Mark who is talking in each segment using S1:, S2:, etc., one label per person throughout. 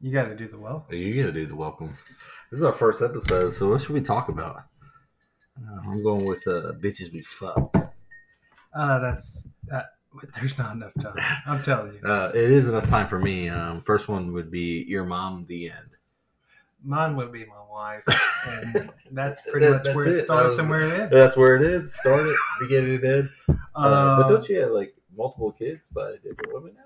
S1: You got to do the welcome.
S2: You gotta do the welcome. This is our first episode, so what should we talk about? Uh, I'm going with uh, bitches we fuck.
S1: Uh, that's uh, there's not enough time. I'm telling you.
S2: Uh, it is enough time for me. Um, first one would be your mom. The end.
S1: Mine would be my wife, and that's pretty
S2: That-
S1: much
S2: that's
S1: where it
S2: it.
S1: starts
S2: was-
S1: and where it ends.
S2: That's where it is. Start it. Beginning and end. Uh, but
S1: Um,
S2: don't you have like multiple kids by different women now?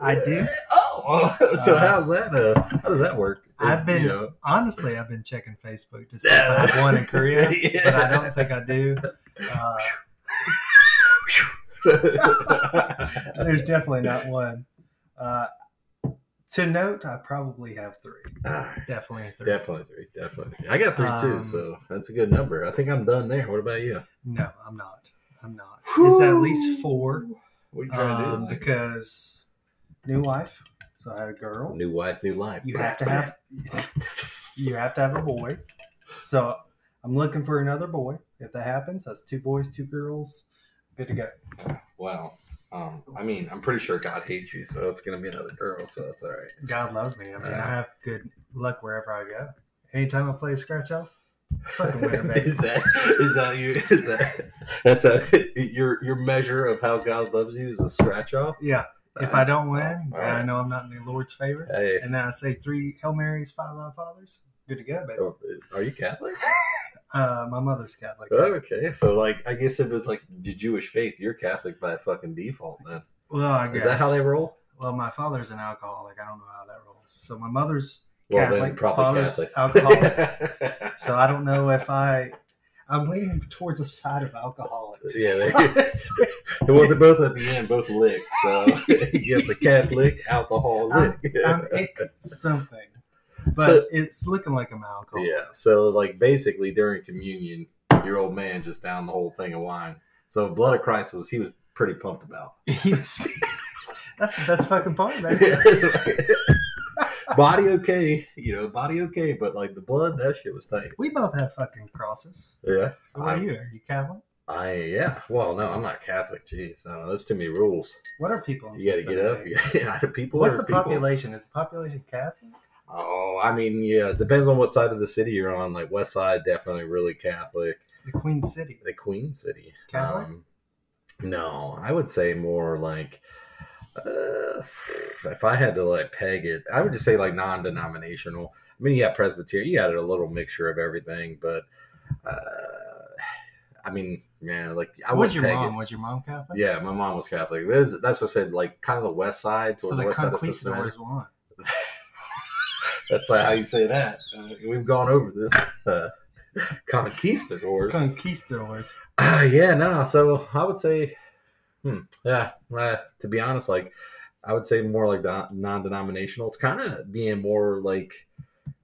S1: I do.
S2: Oh, so
S1: Uh,
S2: how's that? Uh, how does that work?
S1: I've been
S2: you know-
S1: honestly, I've been checking Facebook to see if I have one in Korea,
S2: Yeah.
S1: but I don't think I do. Uh, there's definitely not one. Uh, to note, I probably have three.
S2: Alright.
S1: Definitely three.
S2: Definitely three. Definitely three. I got three too,
S1: Um,
S2: so that's a good number. I think I'm done there. What about you?
S1: No, I'm not. I'm not. It's at least four.
S2: What are you trying
S1: um,
S2: to do?
S1: because new wife. So I had a girl.
S2: New wife, new life.
S1: You have to have you have to have a boy. So I'm looking for another boy. If that happens, that's two boys, two girls. Good to go.
S2: Well, um, I mean, I'm pretty sure God hates you, so it's gonna be another girl, so it's all right.
S1: God loves me. I mean,
S2: Yeah.
S1: I have good luck wherever I go. Anytime I play scratch off, fucking winner, baby.
S2: is that is that you? Is that that's a your your measure of how God loves you is a scratch off?
S1: Yeah. If I don't win, then I know I'm not in the Lord's favor.
S2: Hey,
S1: And then I say three Hail Marys, five Our Fathers. Good to go, baby.
S2: are you Catholic?
S1: Uh, my mother's Catholic.
S2: Okay, so like, I guess if it's like the Jewish faith, you're Catholic by fucking default. Then
S1: Well, I guess.
S2: is that how they roll?
S1: Well, my father's an alcoholic. I don't know how that rolls. So my mother's
S2: Well,
S1: Catholic, father's
S2: Catholic.
S1: alcoholic. so I don't know if I. I'm leaning towards a side of alcoholic.
S2: Yeah, they- well, they're both at the end, both lick. So you get the Catholic alcohol lick.
S1: I'm ick something, but
S2: So-
S1: it's looking like I'm alcoholic.
S2: yeah. So like basically during communion, your old man just downed the whole thing of wine. So blood of Christ was he was pretty pumped about.
S1: He was- that's the best fucking part, man.
S2: Body okay, you know, body okay, but like the blood, that shit was tight.
S1: We both have fucking crosses.
S2: Yeah.
S1: So what are you? Are you Catholic?
S2: I yeah. Well, no, I'm not Catholic. Jeez, no, that's too many rules.
S1: What are people? in
S2: You got to get up. Yeah, the people.
S1: What's the
S2: people.
S1: population? Is the population Catholic?
S2: Oh, I mean, yeah, it depends on what side of the city you're on. Like West Side, definitely really Catholic.
S1: The Queen City.
S2: The Queen City,
S1: Catholic?
S2: Um, no, I would say more like. Uh, if I had to like peg it, I would just say like non-denominational. I mean, you got Presbyterian, you got a little mixture of everything, but uh, I mean, yeah, like I would
S1: your mom?
S2: it.
S1: Was your mom Catholic?
S2: Yeah, my mom was Catholic. There's, that's what I said, like kind of the west side
S1: So
S2: towards
S1: the
S2: the west side of Cincinnati.
S1: conquistadors won.
S2: That's like how you say that. Uh, we've gone over this. Uh, conquistadors.
S1: Conquistadors.
S2: Uh, yeah, no. So I would say, hmm, yeah. Uh, to be honest, like I would say more like non-denominational. It's kind of being more like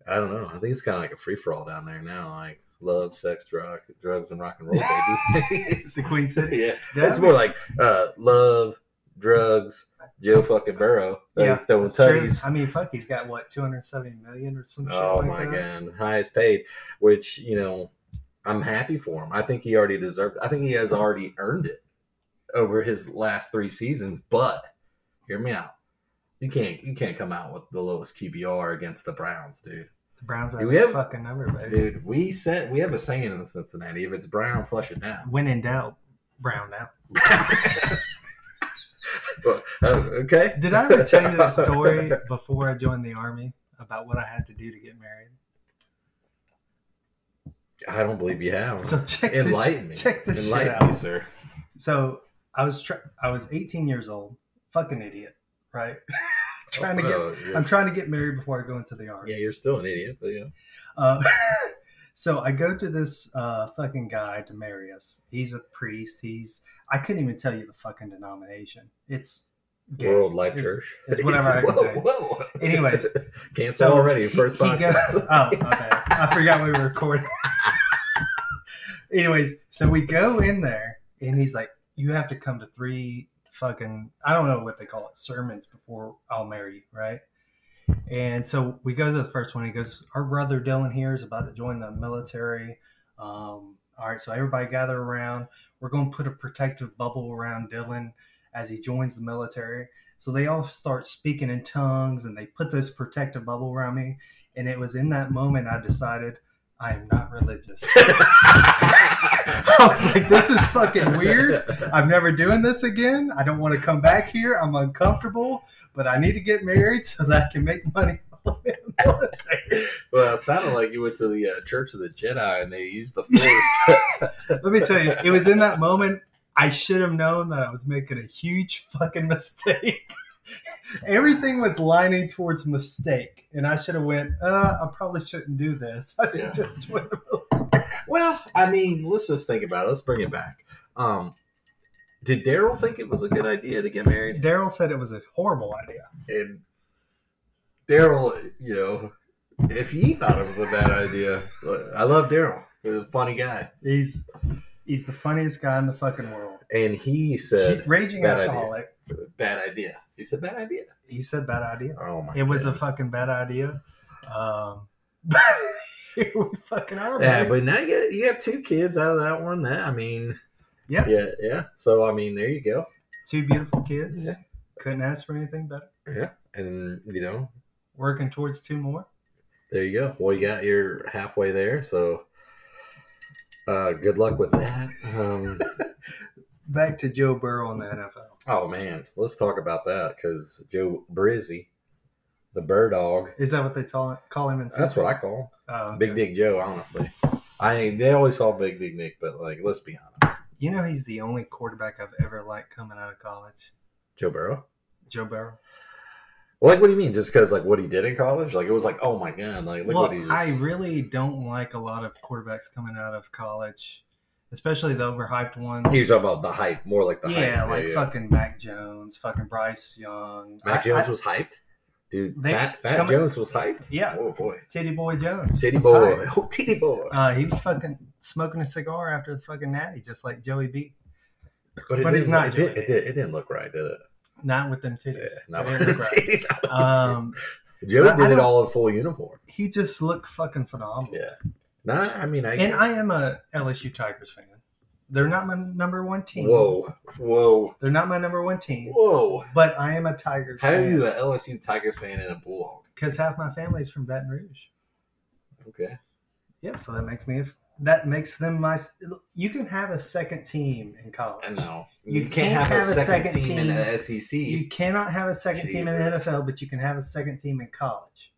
S2: I don't know. I think it's kind of like a free for all down there now. Like love, sex, drug, drugs, and rock and roll, baby.
S1: It's the Queen City.
S2: yeah, it's more like uh, love, drugs, Joe fucking Burrow.
S1: Yeah,
S2: that
S1: that's
S2: was
S1: true. I mean, fuck, he's got what 270 million or some shit
S2: Oh
S1: like
S2: my
S1: that.
S2: god, highest paid, which you know, I'm happy for him. I think he already deserved. I think he has already earned it over his last three seasons. But hear me out. You can't you can't come out with the lowest QBR against the Browns, dude.
S1: The Browns have
S2: have-
S1: fucking number, baby.
S2: Dude, we said we have a saying in Cincinnati: if it's brown, flush it down.
S1: When in doubt, Brown out.
S2: Well, oh, okay.
S1: Did I ever tell you the story before I joined the army about what I had to do to get married?
S2: I don't believe you have.
S1: So check
S2: Enlighten
S1: this.
S2: me.
S1: Check this shit
S2: Enlighten
S1: out.
S2: me, sir.
S1: So I was tr- I was 18 years old, fucking idiot, right? trying to get
S2: Oh,
S1: I'm trying to get married before I go into the army.
S2: Yeah, you're still an idiot, but yeah.
S1: Uh, so I go to this uh, fucking guy to marry us. He's a priest. He's I couldn't even tell you the fucking denomination. It's gay.
S2: World Life
S1: It's-
S2: Church.
S1: it's whatever I can
S2: whoa,
S1: say.
S2: whoa.
S1: Anyways,
S2: cancel
S1: so
S2: already.
S1: he-
S2: First
S1: he goes- oh, okay. I forgot we were recording. Anyways, so we go in there, and he's like, "You have to come to three fucking I don't know what they call it sermons before I'll marry you, right?" And so we go to the first one. He goes, "Our brother Dylan here is about to join the military. Um, all right, so everybody gather around. We're going to put a protective bubble around Dylan as he joins the military. So they all start speaking in tongues and they put this protective bubble around me. And it was in that moment I decided I am not religious. I was like, this is fucking weird. I'm never doing this again. I don't want to come back here. I'm uncomfortable, but I need to get married so that I can make money.
S2: well, it sounded like you went to the uh, Church of the Jedi and they used the Force.
S1: Let me tell you, it was in that moment I should have known that I was making a huge fucking mistake. Everything was lining towards mistake, and I should have went. Uh, I probably shouldn't do this. I should
S2: Yeah.
S1: just join the military.
S2: well, I mean, let's just think about it. Let's bring it back. Um, did Daryl think it was a good idea to get married?
S1: Daryl said it was a horrible idea.
S2: And Daryl, you know, if he thought it was a bad idea, I love Daryl. He's a funny guy.
S1: He's he's the funniest guy in the fucking world.
S2: And he
S1: He,
S2: said,
S1: raging
S2: bad idea.
S1: alcoholic.
S2: bad idea. He said, bad idea.
S1: He said bad idea.
S2: Oh my god.
S1: It was a fucking bad idea. Um, we fucking are.
S2: Yeah,
S1: baby.
S2: but now you you have two kids out of that one. That I mean,
S1: Yeah.
S2: yeah, yeah. So I mean, there you go.
S1: two beautiful kids.
S2: Yeah.
S1: Couldn't ask for anything better.
S2: Yeah, and you know,
S1: Working towards two more.
S2: there you go. Well, you got you're halfway there. So, uh, good luck with that. Um,
S1: Back to Joe Burrow in the NFL.
S2: oh man, let's talk about that because Joe Brizzy, the bird dog.
S1: Is that what they call, call him in?
S2: That's what I call him.
S1: Oh, okay.
S2: Big Dick Joe. Honestly, I they always call Big Dick Nick, but like, let's be honest,
S1: You know he's the only quarterback I've ever liked coming out of college.
S2: Joe Burrow.
S1: Joe Burrow.
S2: Like, what do you mean? Just because like what he did in college? Like, it was like, oh my god, like look
S1: well,
S2: what he just.
S1: I really don't like a lot of quarterbacks coming out of college, especially the overhyped ones.
S2: You're talking about the hype, more like the hype.
S1: yeah,
S2: hype.
S1: like fucking Mac Jones, fucking Bryce Young,
S2: Mac
S1: I-
S2: Jones
S1: I-
S2: was hyped, dude.
S1: They-
S2: Fat Fat
S1: come-
S2: Jones was hyped.
S1: Yeah.
S2: Oh boy,
S1: Titty Boy Jones.
S2: titty boy, oh titty boy.
S1: Uh, he was fucking smoking a cigar after the fucking natty, just like Joey B.
S2: but it
S1: but he's
S2: didn't- It, did, it, did, it didn't look right, did it?
S1: Not with them titties.
S2: Yeah,
S1: They
S2: no.
S1: didn't look right. Um,
S2: Joe did it all in full uniform.
S1: he just looked fucking phenomenal.
S2: Yeah. Nah, I mean, I.
S1: And I am a LSU Tigers fan. They're not my number one team.
S2: whoa, whoa,
S1: They're not my number one team,
S2: whoa!
S1: but I am a Tigers
S2: How are you a LSU Tigers fan and a Bulldog?
S1: because half my family's from Baton Rouge.
S2: Okay.
S1: Yeah, so that makes me that makes them my. You can have a second team in college.
S2: I know
S1: You
S2: you,
S1: can't
S2: can't, have,
S1: have
S2: a
S1: a
S2: second,
S1: second
S2: team, in the SEC.
S1: You cannot have a second team in the NFL, but you can have a second team in college.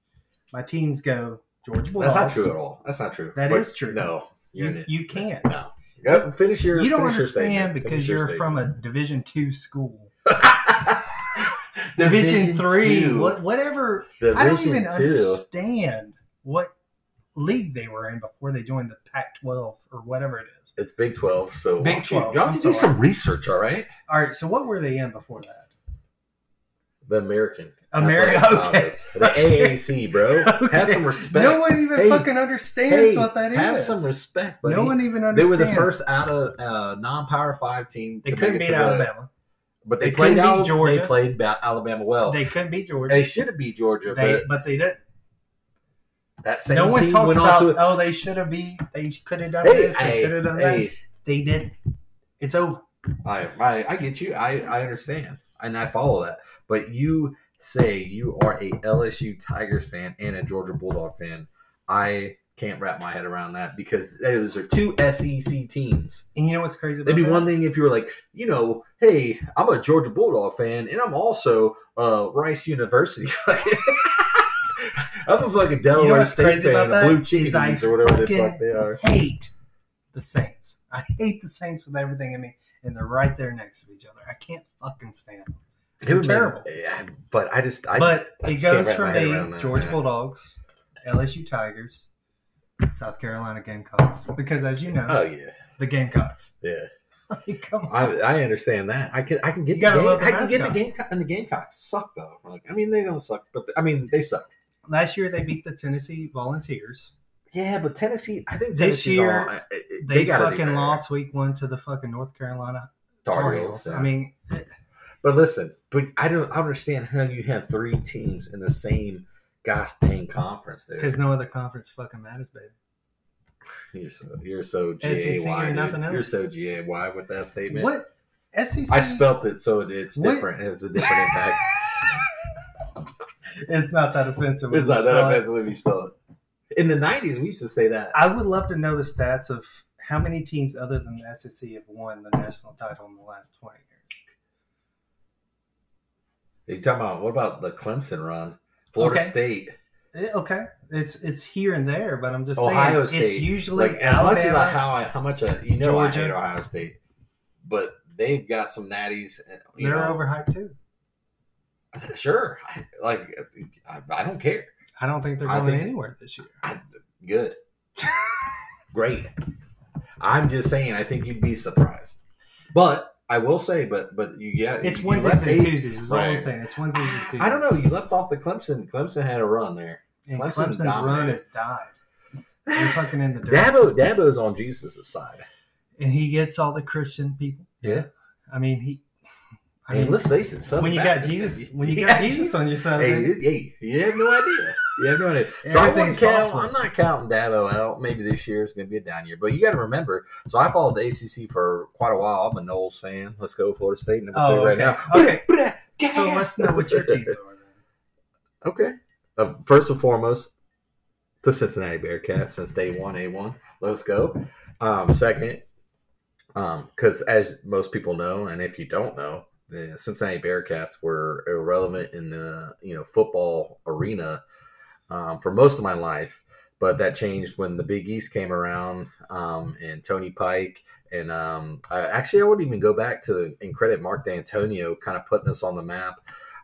S1: My teams go Georgia Bulldogs.
S2: That's not true at all. That's not true.
S1: That
S2: That
S1: is true.
S2: No, you're
S1: You, can't.
S2: no. Go, finish your.
S1: You don't understand because
S2: your
S1: you're from a. Division two school. Division, three,
S2: two.
S1: what, whatever.
S2: Division
S1: I don't even
S2: two.
S1: understand what league they were in before they joined the Pac-12 or whatever it is.
S2: It's Big Twelve. So
S1: Big
S2: why don't you-
S1: 12,
S2: You have to do some research. All right.
S1: All right, so what were they in before that?
S2: The American. American.
S1: Okay.
S2: Conference. The AAC, bro.
S1: Okay.
S2: Have some respect.
S1: No one even
S2: Hey,
S1: fucking understands
S2: hey,
S1: what that is.
S2: have some respect, buddy.
S1: no one even understands.
S2: they were the first out of uh, non-power five team
S1: They
S2: to
S1: couldn't beat
S2: to the,
S1: Alabama.
S2: But they,
S1: They
S2: played Alabama.
S1: Georgia.
S2: They played Alabama well. They,
S1: They couldn't beat Georgia.
S2: They should have beat Georgia,
S1: They,
S2: but
S1: but they didn't.
S2: That same
S1: No one
S2: team
S1: talks
S2: went
S1: about.
S2: on to.
S1: Oh, they should have beat. They could have done
S2: Hey,
S1: this. They could have done that. They did. It's over.
S2: I, I, I get you. I, I understand, and I follow that. But you say you are a LSU Tigers fan and a Georgia Bulldog fan. I can't wrap my head around that because those are two SEC teams.
S1: And you know what's crazy? About
S2: It'd be
S1: that?
S2: one thing if you were like, you know, hey, I'm a Georgia Bulldog fan, and I'm also a Rice University. I'm a fucking Delaware
S1: what's
S2: State fan,
S1: about that?
S2: Blue
S1: cheese
S2: or whatever the fuck they are.
S1: hate the Saints. I hate the Saints with everything in me, and they're right there next to each other. I can't fucking stand them. They're
S2: It would be-
S1: terrible.
S2: yeah, but I just, I,
S1: but
S2: I
S1: it
S2: just can't
S1: goes from
S2: head
S1: being Georgia. Bulldogs, LSU Tigers, South Carolina Gamecocks. Because as you know,
S2: Oh yeah,
S1: the Gamecocks.
S2: yeah.
S1: I come on.
S2: I, I understand that. I can I can get
S1: You
S2: the game, I can get the
S1: mascot.
S2: game and the Gamecocks suck though. Like I mean they don't suck, but I mean they suck.
S1: Last year they beat the Tennessee Volunteers.
S2: Yeah, but Tennessee, I think
S1: This
S2: Tennessee's
S1: year,
S2: all- I-
S1: They, fucking lost week one to the fucking North Carolina
S2: Tar Heels, yeah.
S1: I mean,
S2: But listen, but I don't understand how you have three teams in the same gosh dang conference, dude.
S1: because no other conference fucking matters, baby.
S2: You're so you're so
S1: SEC
S2: G A
S1: or
S2: Y.
S1: nothing else.
S2: You're so G A Y with that statement.
S1: What SEC?
S2: I spelt it so it's
S1: What-
S2: different. It has a different impact.
S1: it's not that offensive.
S2: It's not that offensive if you spell it. In the '90s, we used to say that.
S1: I would love to know the stats of how many teams other than the SEC have won the national title in the last 20 years.
S2: You talking about what about the Clemson run? Florida
S1: Okay.
S2: State.
S1: Eh, Okay, it's it's here and there, but I'm just
S2: Ohio
S1: saying
S2: State.
S1: it's usually
S2: Like as much as I, how I, how much I, you know
S1: Georgia.
S2: I hate Ohio State, but they've got some natties. uh, You
S1: they're
S2: know,
S1: overhyped too.
S2: Sure. I, like I, I don't care.
S1: I don't think they're going
S2: think-
S1: anywhere this year.
S2: I, good, great. I'm just saying. I think you'd be surprised, but I will say, but but you yeah,
S1: It's
S2: you
S1: Wednesdays
S2: left
S1: and
S2: eight-
S1: Tuesdays. Is all I'm saying. It's Wednesdays and Tuesdays.
S2: I don't know. You left off the Clemson. Clemson had a run there.
S1: And
S2: Clemson
S1: Clemson's run
S2: dominated.
S1: has died. They're fucking in the dirt.
S2: Dabo Dabo's on Jesus' side.
S1: and he gets all the Christian people.
S2: Yeah.
S1: I mean, he. I
S2: mean, let's face it. Southern
S1: when you got Jesus,
S2: baby.
S1: when you
S2: You
S1: got Jesus on your side,
S2: hey, you- hey, you have no idea. You have no idea. So I wouldn't
S1: Everything's
S2: count.
S1: possible.
S2: I'm not counting Dabo out. Maybe this year is going to be a down year, but you got to remember. So I followed the ACC for quite a while. I'm a Noles fan. Let's go Florida State number
S1: Oh,
S2: three right
S1: okay.
S2: now.
S1: Okay. so let's know what your are. Then.
S2: Okay. Uh, first and foremost, the Cincinnati Bearcats since day one, A one. Let's go. Um, second, because as most people know, and if you don't know, the Cincinnati Bearcats were irrelevant in the you know football arena um, for most of my life. But that changed when the Big East came around, um, and Tony Pike, and um, I, actually I wouldn't even go back to and credit Mark Dantonio kind of putting us on the map.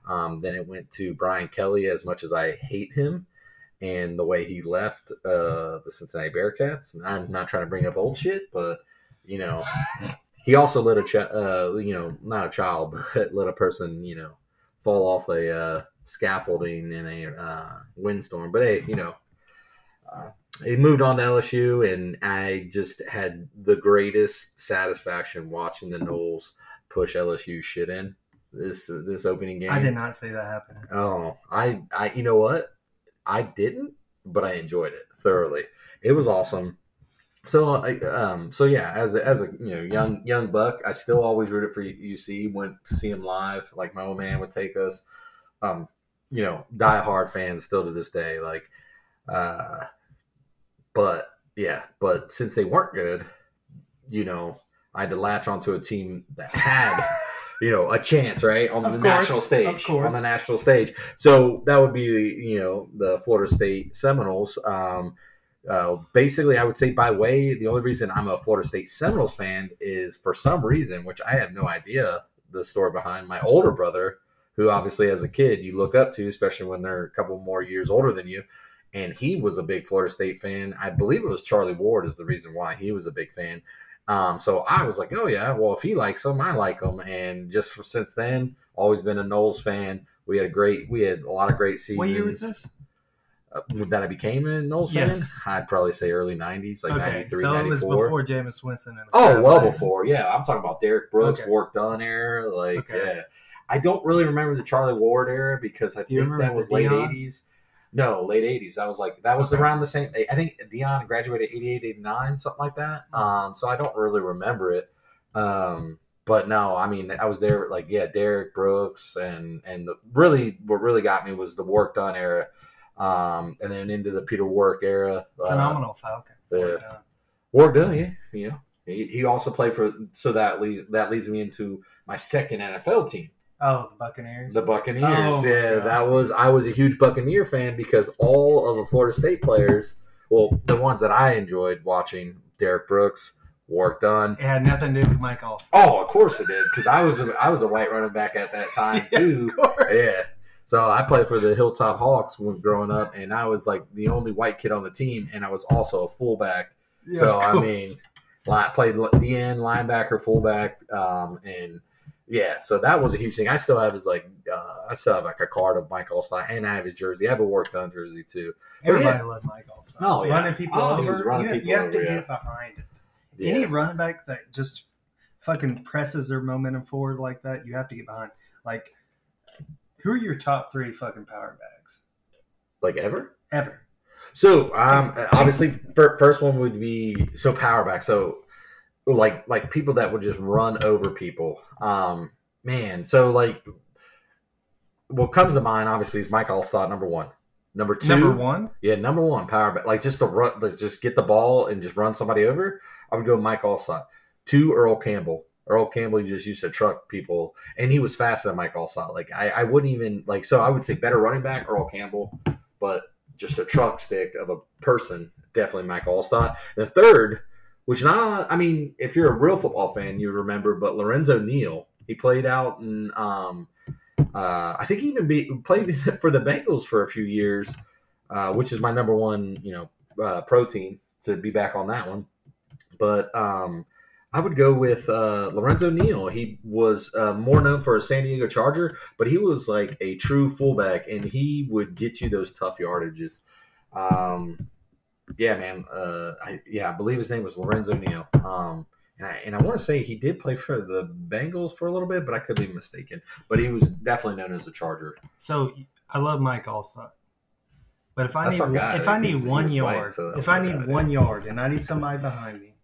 S2: Um, then it went to Brian Kelly, as much as I hate him and the way he left uh, the Cincinnati Bearcats. I'm not trying to bring up old shit, but you know, he also let a child, uh, you know, not a child, but let a person, you know, fall off a uh, scaffolding in a uh, windstorm. But hey, you know, uh, he moved on to LSU, and I just had the greatest satisfaction watching the Noles push LSU shit in this this opening game.
S1: I did not see that happening.
S2: Oh, I, I, you know what? I didn't, but I enjoyed it thoroughly. It was awesome. So, I, um, so yeah, as a, as a you know young young buck, I still always rooted for UC. Went to see him live, like my old man would take us. Um, you know, die hard fans still to this day. Like, uh, but yeah, but since they weren't good, you know, I had to latch onto a team that had you know a chance right on
S1: Of
S2: the
S1: course,
S2: national stage on the national stage so that would be you know the florida state seminoles um, uh, basically i would say by way the only reason i'm a florida state seminoles fan is for some reason which i have no idea the story behind my older brother who obviously as a kid you look up to especially when they're a couple more years older than you and he was a big florida state fan i believe it was charlie ward is the reason why he was a big fan um, so I was like, oh yeah, well if he likes them, I like them, and just for, since then, always been a Noles fan. We had a great, we had a lot of great seasons.
S1: What year was this?
S2: Uh, that I became a Noles
S1: Yes.
S2: fan? I'd probably say early '90s, like
S1: okay,
S2: '93,
S1: so it was
S2: '94.
S1: before Jameis Winston.
S2: Oh, well before, yeah. I'm talking about Derrick Brooks,
S1: Okay.
S2: Done era, like
S1: Okay.
S2: yeah. I don't really remember the Charlie Ward era because I
S1: Do
S2: think that was late
S1: Deion?
S2: '80s. No, late '80s. That was like that was
S1: Okay.
S2: around the same. I think Deion graduated '88, '89, something like that.
S1: Hmm.
S2: Um, so I don't really remember it. Um, but no, I mean, I was there. Like, yeah, Derrick Brooks, and and the, really, what really got me was the Warrick Dunn era, um, and then into the Peter Warrick era. Uh,
S1: Phenomenal Falcon.
S2: yeah.
S1: Well done.
S2: Work yeah. You know, he, he also played for. So that leads that leads me into my second NFL team,
S1: Oh, the Buccaneers.
S2: the Buccaneers.
S1: Oh,
S2: yeah, that was I was a huge Buccaneer fan because all of the Florida State players, well, the ones that I enjoyed watching, Derrick Brooks, Warrick Dunn.
S1: it had nothing to do with Mike Alstott.
S2: Oh, of course it did because I was a, I was a white running back at that time too.
S1: Of course.
S2: Yeah. So I played for the Hilltop Hawks when growing up, and I was like the only white kid on the team, and I was also a fullback.
S1: Yeah,
S2: so I mean, I played DN, linebacker, fullback, um, and yeah, so that was a huge thing. I still have his like, uh, I still have like a card of Mike Alstott, and I have his jersey. I have a Warrick Dunn jersey too.
S1: everybody loved Mike Alstott.
S2: Oh, yeah.
S1: running people
S2: Oh,
S1: over.
S2: running
S1: you,
S2: people
S1: you have to
S2: yeah.
S1: get behind it.
S2: Yeah.
S1: Any running back that just fucking presses their momentum forward like that, you have to get behind. Like, who are your top three fucking power bags
S2: like ever.
S1: ever?
S2: So um, obviously, fir- first one would be so power back. So like like people that would just run over people. Um, man, so like what comes to mind obviously is Mike Alstott, number one. Number two,
S1: Number one.
S2: yeah, number one power back, like just to run, like just get the ball and just run somebody over. I would go Mike Alstott. Two, Earl Campbell. Earl Campbell you just used to truck people, and he was faster than Mike Alstott. Like I, I wouldn't even like. So I would say better running back, Earl Campbell, but just a truck stick of a person, definitely Mike Alstott. And the third, which not, I mean, if you're a real football fan, you remember, but Lorenzo Neal. He played out in, um, uh, I think he even be, played for the Bengals for a few years, uh, which is my number one, you know, uh, protein to be back on that one. But um, I would go with uh, Lorenzo Neal. He was uh, more known for a San Diego Charger, but he was like a true fullback, and he would get you those tough yardages. Um, yeah, man. Uh, I, yeah, I believe his name was Lorenzo Neal. Um, and I, and I want to say he did play for the Bengals for a little bit, but I could be mistaken. But he was definitely known as a Charger.
S1: So I love Mike Alstott. But if I
S2: That's
S1: need if I need one yard, if I need one yard and I need somebody behind me,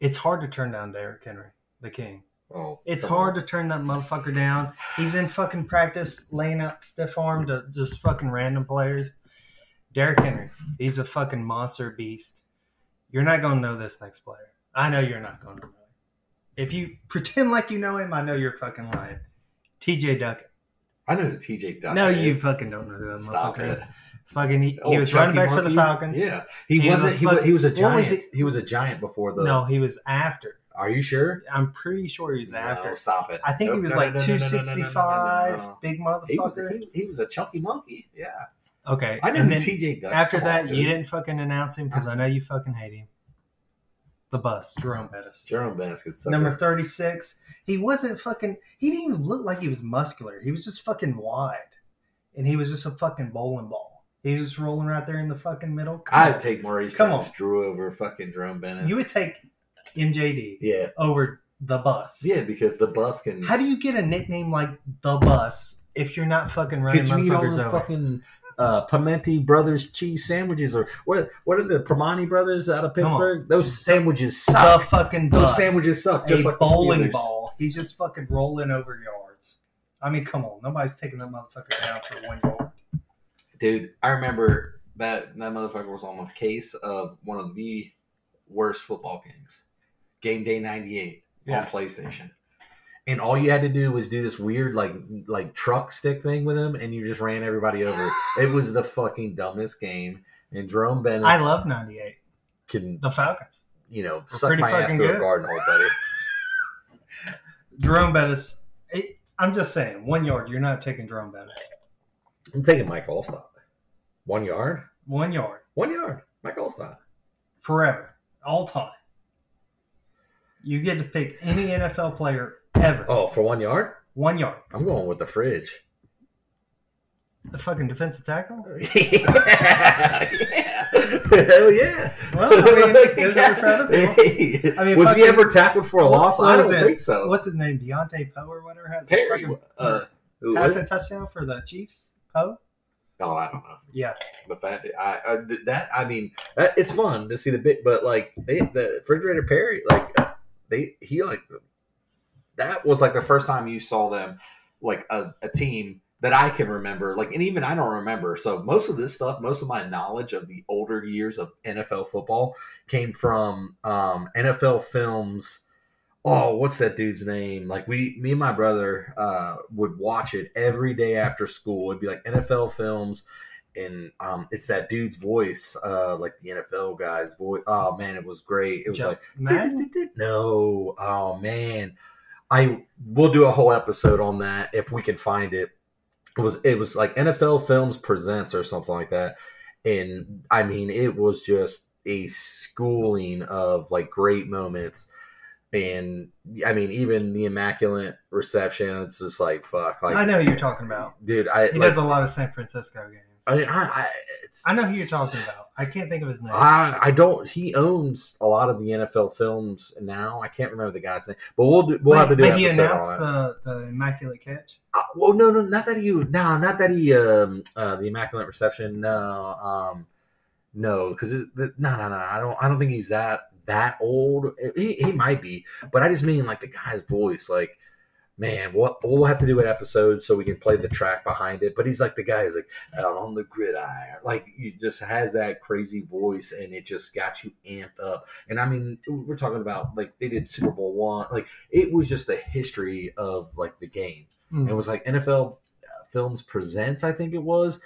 S1: it's hard to turn down Derrick Henry, the king.
S2: Oh,
S1: It's hard
S2: on.
S1: to turn that motherfucker down. He's in fucking practice laying out stiff arm to just fucking random players. Derrick Henry, he's a fucking monster beast. You're not gonna know this next player. I know you're not gonna know him. If you pretend like you know him, I know you're fucking lying. TJ Duckett.
S2: I know who TJ Duck
S1: No,
S2: is.
S1: you fucking don't know who that
S2: Stop
S1: motherfucker
S2: it.
S1: is. Fucking, he, he
S2: oh,
S1: was
S2: Chucky
S1: running back for the Falcons.
S2: Yeah, he, wasn't. He, was, he was a giant.
S1: Was
S2: he? was a giant before the.
S1: No, he was after.
S2: Are you sure?
S1: I'm pretty sure he was
S2: no,
S1: after.
S2: Stop it.
S1: I think
S2: nope, he
S1: was
S2: no,
S1: like
S2: no,
S1: 265, big motherfucker.
S2: He was,
S1: a,
S2: he, was a chunky monkey. Yeah.
S1: Okay.
S2: I know
S1: and
S2: who TJ
S1: After
S2: that, on,
S1: you
S2: dude.
S1: didn't fucking announce him because I know you fucking hate him. The bus, Jerome Bettis.
S2: Jerome Bettis could suck.
S1: Number 36. He wasn't fucking. He didn't even look like he was muscular. He was just fucking wide. And he was just a fucking bowling ball. He was just rolling right there in the fucking middle. Come
S2: I'd
S1: on.
S2: take Maurice
S1: Come
S2: Jones
S1: on.
S2: Drew over fucking Jerome Bettis.
S1: You would take MJD
S2: yeah,
S1: over the bus.
S2: yeah, because the bus can.
S1: How do you get a nickname like the bus if you're not fucking running
S2: Because you eat all the
S1: over?
S2: fucking uh, Primanti Brothers cheese sandwiches, or what? What are the Primanti Brothers out of Pittsburgh? Those sandwiges
S1: the
S2: suck.
S1: fucking
S2: Those sandwiches suck.
S1: a
S2: Just like
S1: bowling ball. He's just fucking rolling over yards. I mean, come on. Nobody's taking that motherfucker down for one yard.
S2: Dude, I remember that that motherfucker was on the case of one of the worst football games. Game Day '98
S1: Yeah.
S2: on PlayStation, and all you had to do was do this weird like like truck stick thing with him, and you just ran everybody over. it was the fucking dumbest game. And Jerome Bettis
S1: I love 98.
S2: can
S1: The Falcons.
S2: you know
S1: We're
S2: suck my ass through a garden hole, buddy.
S1: Jerome Bettis. It, I'm just saying, one yard, you're not taking Jerome Bettis.
S2: I'm taking Mike Alstott. One yard,
S1: One yard.
S2: one yard. Mike Alstott.
S1: Forever. All time. You get to pick any NFL player ever.
S2: Oh, for one yard,
S1: One yard.
S2: I'm going with the fridge.
S1: The fucking defensive tackle?
S2: yeah, yeah. Hell yeah.
S1: Well, I mean, for. I mean,
S2: was he ever tackled for a loss? I don't
S1: it?
S2: think so.
S1: What's his name? Deontay Poe or whatever has
S2: Perry?
S1: fucking
S2: Uh, who was
S1: passing touchdown for the Chiefs? Poe?
S2: Oh, I don't know.
S1: Yeah.
S2: The fact I, I that I mean that, it's fun to see the bit, but like they the refrigerator Perry like uh, they he like that was like the first time you saw them like a, a team that I can remember like and even I don't remember so most of this stuff most of my knowledge of the older years of NFL football came from um, NFL films oh what's that dude's name like we me and my brother uh, would watch it every day after school it'd be like NFL films and um, it's that dude's voice, uh, like the NFL guy's voice. Oh man, it was great. It was
S1: Joe
S2: like no, oh man, I will do a whole episode on that if we can find it. It was it was like NFL Films Presents or something like that, and I mean it was just a schooling of like great moments. And I mean, even the immaculate reception, it's just like fuck. Like
S1: I know who you're talking about.
S2: dude. I
S1: He
S2: like,
S1: does a lot of San Francisco games.
S2: I mean, I, I,
S1: I know who you're talking about. I can't think of his name.
S2: I, I don't. He owns a lot of the NFL films now. I can't remember the guy's name, but we'll do, we'll
S1: But-
S2: have to do
S1: but he announced the, the immaculate catch.
S2: Uh, well, no, no, not that he. No, not that he. Um, uh, the immaculate reception. No, um, no, because no, no, no. I don't. I don't think he's that that old. He he might be, but I just mean like the guy's voice. Like man, what we'll have to do an episode so we can play the track behind it. But he's like the guy is like out on the gridiron, like he just has that crazy voice, and it just got you amped up. And I mean, we're talking about like they did Super Bowl one, like it was just the history of like the game.
S1: Mm.
S2: It was like NFL Films Presents, I think it was.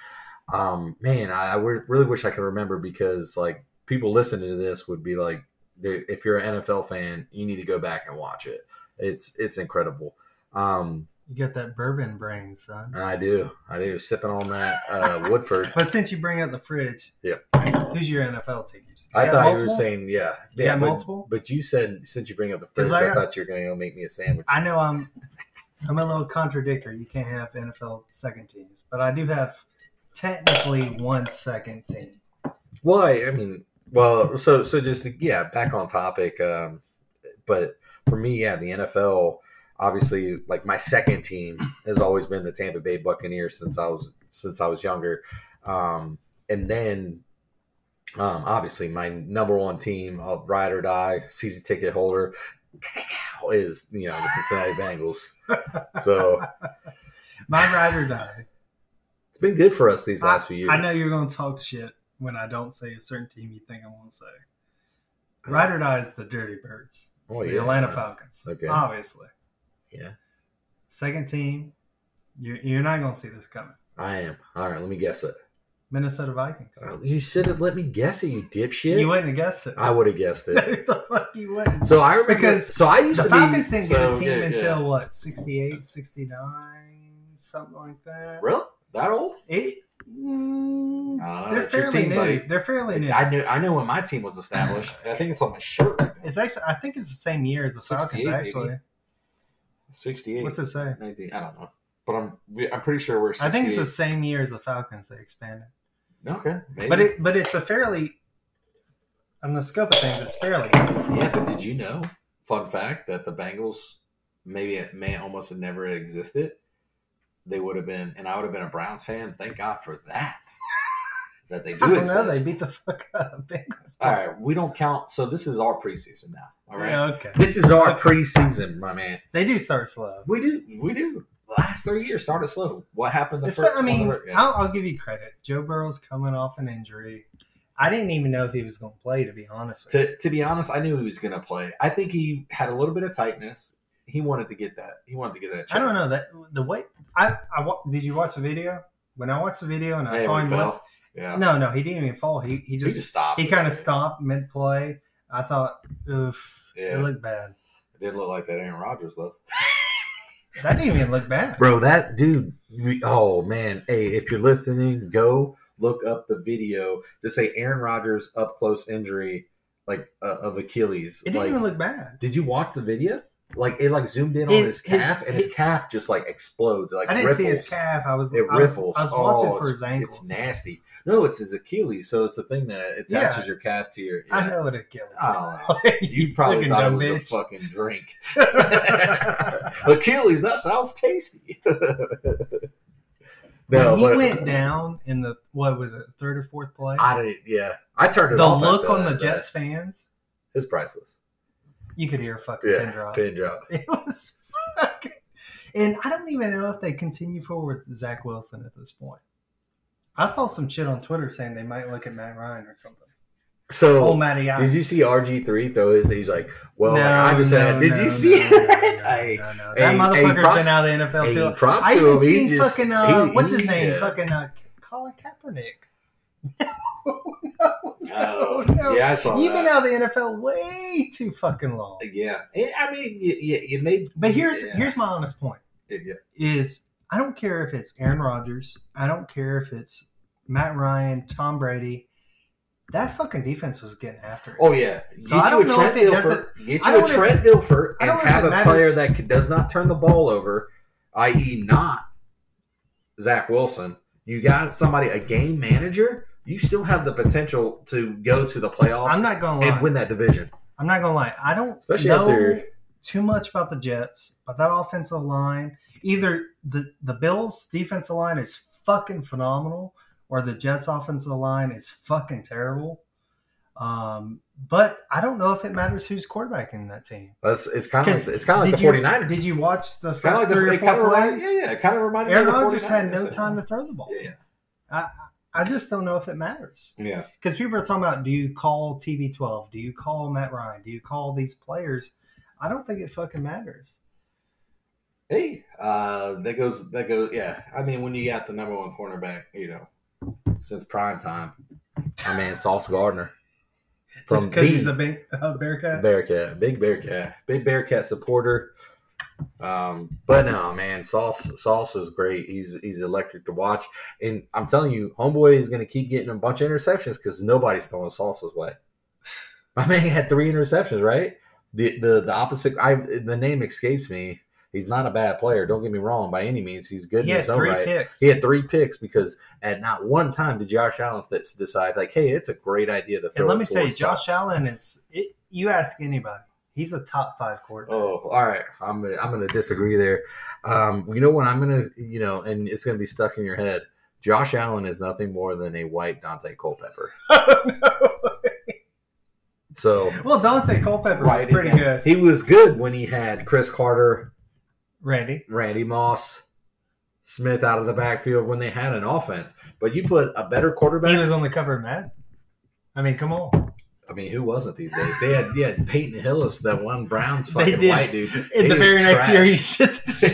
S2: Um, man, I, I really wish I could remember because like people listening to this would be like, "Dude, if you're an NFL fan, you need to go back and watch it. It's it's incredible. Um,
S1: You got that bourbon brain, son.
S2: I do, I do, sipping on that uh, Woodford.
S1: But since you bring up the fridge,
S2: Yeah.
S1: who's your NFL teams?
S2: I
S1: got
S2: thought you were saying, yeah,
S1: You
S2: yeah, but,
S1: multiple?
S2: but you said since you bring up the fridge,
S1: I
S2: I, thought you were going to make me a sandwich.
S1: I know I'm I'm a little contradictory. You can't have NFL second teams, but I do have technically one second team.
S2: Well, I, I mean, well, so so just yeah, back on topic. Um, but for me, yeah, the NFL, obviously, like my second team has always been the Tampa Bay Buccaneers since I was since I was younger, um, and then. Um, obviously, my number one team, of ride or die, season ticket holder, is you know the Cincinnati Bengals. So
S1: My ride or die.
S2: it's been good for us these last
S1: I,
S2: few years.
S1: I know you're going to talk shit when I don't say a certain team you think I want to say. Ride or die is the Dirty Birds,
S2: Oh,
S1: the
S2: yeah.
S1: Atlanta Falcons.
S2: Okay.
S1: Obviously.
S2: Yeah,
S1: Second team, you're, you're not going to see this coming.
S2: I am. All right, let me guess it.
S1: Minnesota Vikings.
S2: Uh, You said it. Let me guess it, you dipshit.
S1: You wouldn't have guessed it.
S2: I would have guessed it.
S1: the fuck you wouldn't.
S2: So I remember
S1: Because
S2: So I used
S1: the
S2: to
S1: Falcons
S2: be.
S1: didn't
S2: so,
S1: get a team
S2: yeah,
S1: until
S2: yeah.
S1: what, 68, 69, something like that.
S2: Really that old?
S1: Eight? Mm,
S2: I
S1: they're fairly
S2: team,
S1: new.
S2: buddy.
S1: They're fairly new.
S2: I knew. I know when my team was established. I think it's on my shirt. Right.
S1: It's actually, I think it's the same year as the Falcons.
S2: 68,
S1: Actually,
S2: baby. Sixty-eight.
S1: what's it say?
S2: 19, I don't know, but I'm. I'm pretty sure we're.
S1: I think it's the same year as the Falcons. They expanded,
S2: Okay, maybe.
S1: but it, but it's a fairly, on the scope of things, it's fairly.
S2: yeah, but did you know? Fun fact that the Bengals maybe it may almost have never existed. They would have been, and I would have been a Browns fan. Thank God for that. That they do
S1: I don't
S2: exist.
S1: know. They beat the fuck of Bengals.
S2: All right, we don't count. So this is our preseason now. All right,
S1: Yeah, okay.
S2: this is our preseason, my man.
S1: They do start slow.
S2: We do, we do. Last three years started slow. What happened? The
S1: It's-
S2: first,
S1: I mean,
S2: the- yeah.
S1: I'll, I'll give you credit. Joe Burrow's coming off an injury. I didn't even know if he was going to play, to be honest with you.
S2: to to be honest, I knew he was going to play. I think he had a little bit of tightness. He wanted to get that. He wanted to get that. Check.
S1: I don't know that the way I, I wa- did you watch the video? When I watched the video and I
S2: Hey,
S1: saw him,
S2: fell.
S1: lift-
S2: Yeah,
S1: no, no, he didn't even fall. He he
S2: he
S1: just
S2: just stopped.
S1: he kind of stopped mid play. I thought, oof,
S2: Yeah.
S1: it looked bad.
S2: It didn't look like that Aaron Rodgers though.
S1: That didn't even look bad.
S2: Bro, that dude. Oh man, hey, if you're listening, go look up the video. Just say Aaron Rodgers up close injury, like uh, of Achilles.
S1: It didn't
S2: like,
S1: even look bad.
S2: Did you watch the video? Like it like zoomed in on
S1: His-
S2: his calf,
S1: his-
S2: and his
S1: his-
S2: calf just like explodes. It, like
S1: I didn't
S2: ripples.
S1: see his calf. I was
S2: It
S1: I was,
S2: ripples.
S1: I was
S2: oh,
S1: watching for his ankles.
S2: It's nasty. No, it's his Achilles. So it's the thing that attaches
S1: Yeah.
S2: your calf to your.
S1: I know what it kills.
S2: Oh, you probably thought it was a
S1: bitch.
S2: fucking drink. Achilles, that sounds tasty. no,
S1: when he
S2: but
S1: went down in the what was it, third or fourth play?
S2: I didn't. Yeah, I turned it
S1: the
S2: off.
S1: look
S2: after
S1: on the. Jets fans,
S2: is priceless.
S1: You could hear a fucking pin drop.
S2: pin drop.
S1: It was fucking, and I don't even know if they continue forward with Zach Wilson at this point. I saw some shit on Twitter saying they might look at Matt Ryan or something.
S2: So
S1: Oh, Matty Ice.
S2: Did you see RG three throw his? He's like, well,
S1: no,
S2: I just
S1: no,
S2: had. Did
S1: no,
S2: you see
S1: no,
S2: it?
S1: no, no,
S2: hey,
S1: no, no.
S2: hey,
S1: That
S2: hey,
S1: motherfucker's
S2: props-
S1: been out of the NFL too.
S2: props
S1: I
S2: to
S1: even
S2: him. He's
S1: seen
S2: just-
S1: fucking uh,
S2: he-
S1: what's his
S2: he-
S1: name?
S2: yeah.
S1: Fucking uh, Colin Kaepernick. no,
S2: Oh,
S1: no.
S2: yeah, I saw
S1: You've been
S2: that.
S1: out of the NFL way too fucking long.
S2: Yeah, Eh, I mean, you, you, you made.
S1: But here's
S2: yeah.
S1: here's my honest point:
S2: Yeah.
S1: is I don't care if it's Aaron Rodgers, I don't care if it's Matt Ryan, Tom Brady. That fucking defense was getting after it.
S2: Oh yeah,
S1: So
S2: get
S1: I
S2: you a
S1: don't know
S2: Trent Dilfer. Get you a
S1: don't
S2: Trent Dilfer and
S1: don't
S2: have a
S1: matters.
S2: player that does not turn the ball over, i.e., not Zach Wilson. You got somebody a game manager. You still have the potential to go to the playoffs
S1: I'm not gonna lie.
S2: and win that division,
S1: I'm not gonna lie. I don't
S2: especially
S1: know too much about the Jets, but that offensive line, either the the Bills' defensive line is fucking phenomenal, or the Jets' offensive line is fucking terrible. Um, but I don't know if it matters who's quarterbacking that team.
S2: That's it's kind of like, it's kind of like the
S1: you-
S2: 49ers.
S1: Did you watch the
S2: kind of like the
S1: three or
S2: it kind of
S1: four plays?
S2: yeah, yeah, it kind of reminded
S1: Aaron
S2: me of the
S1: Rodgers had
S2: 49ers.
S1: no time to throw the ball.
S2: Yeah,
S1: I, I just don't know if it matters
S2: yeah.
S1: because people are talking about do you call TB12? Do you call Matt Ryan? Do you call these players? I don't think it fucking matters.
S2: Hey, uh, that goes that goes. Yeah, I mean, when you got the number one cornerback, you know, since prime time, I mean, Sauce Gardner
S1: Just because he's a big uh, Bearcat.
S2: Bearcat, big Bearcat, big Bearcat supporter. Um, but no, man, Sauce Sauce is great. He's he's electric to watch, and I'm telling you, Homeboy is going to keep getting a bunch of interceptions because nobody's throwing Sauce's way. My man had three interceptions, right? The the the opposite. I the name escapes me. He's not a bad player. Don't get me wrong. By any means, he's good
S1: He
S2: in
S1: had
S2: his own
S1: three
S2: right.
S1: picks.
S2: He had three picks because at not one time did Josh Allen decide like, hey, it's a great idea to throw.
S1: and let me tell you, Josh
S2: Sauce.
S1: Allen is. It, you ask anybody, he's a top five quarterback.
S2: Oh, all right. I'm gonna, I'm going to disagree there. Um, you know what? I'm going to, you know, and it's going to be stuck in your head. Josh Allen is nothing more than a white Daunte Culpepper. So,
S1: well, Daunte Culpepper was pretty good.
S2: He was good when he had Cris Carter,
S1: Randy,
S2: Randy Moss, Smith out of the backfield when they had an offense. But you put a better quarterback.
S1: he was on the cover of Madden. I mean, come on.
S2: I mean, who wasn't these days? They had yeah Peyton Hillis, that one Browns fucking white dude.
S1: In the very next year, he shit the shit.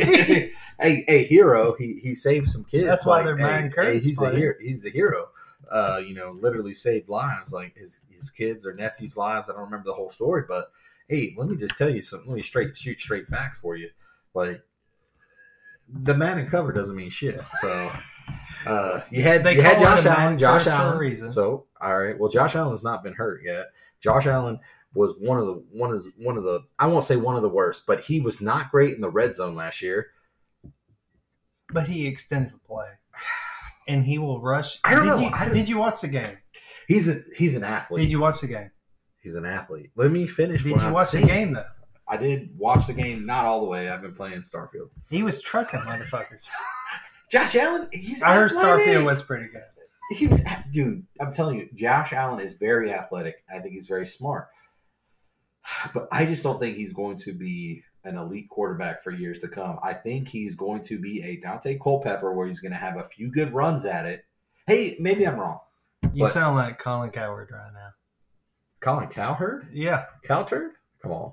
S2: hey, hey, hero. He he saved some kids.
S1: That's why they're
S2: hey,
S1: Brian Curtis
S2: he's a hero. He's a hero. Uh, you know, literally saved lives. Like his his kids or nephews' lives. I don't remember the whole story, but hey, let me just tell you something. Let me straight shoot straight facts for you. Like the man in cover doesn't mean shit. So. Uh, you had
S1: They
S2: you had Josh Allen. Josh
S1: curse for a
S2: Allen.
S1: reason.
S2: So all right. Well, Josh Allen has not been hurt yet. Josh Allen was one of the one of one of the I won't say one of the worst, but he was not great in the red zone last year.
S1: But he extends the play, and he will rush.
S2: I don't
S1: did
S2: know.
S1: You,
S2: don't-
S1: did you watch the game?
S2: He's a he's an athlete.
S1: Did you watch the game?
S2: he's an athlete. Let me finish.
S1: Did you
S2: I'm
S1: watch
S2: saying.
S1: the game though?
S2: I did watch the game, not all the way. I've been playing Starfield.
S1: He was trucking motherfuckers.
S2: Josh Allen, he's
S1: I heard
S2: athletic.
S1: Starfield was pretty good.
S2: he was dude. I'm telling you, Josh Allen is very athletic. I think he's very smart, but I just don't think he's going to be an elite quarterback for years to come. I think he's going to be a Daunte Culpepper, where he's going to have a few good runs at it. Hey, maybe I'm wrong.
S1: You sound like Colin Coward right now.
S2: Colin Cowherd,
S1: Yeah,
S2: Cowherd, come on.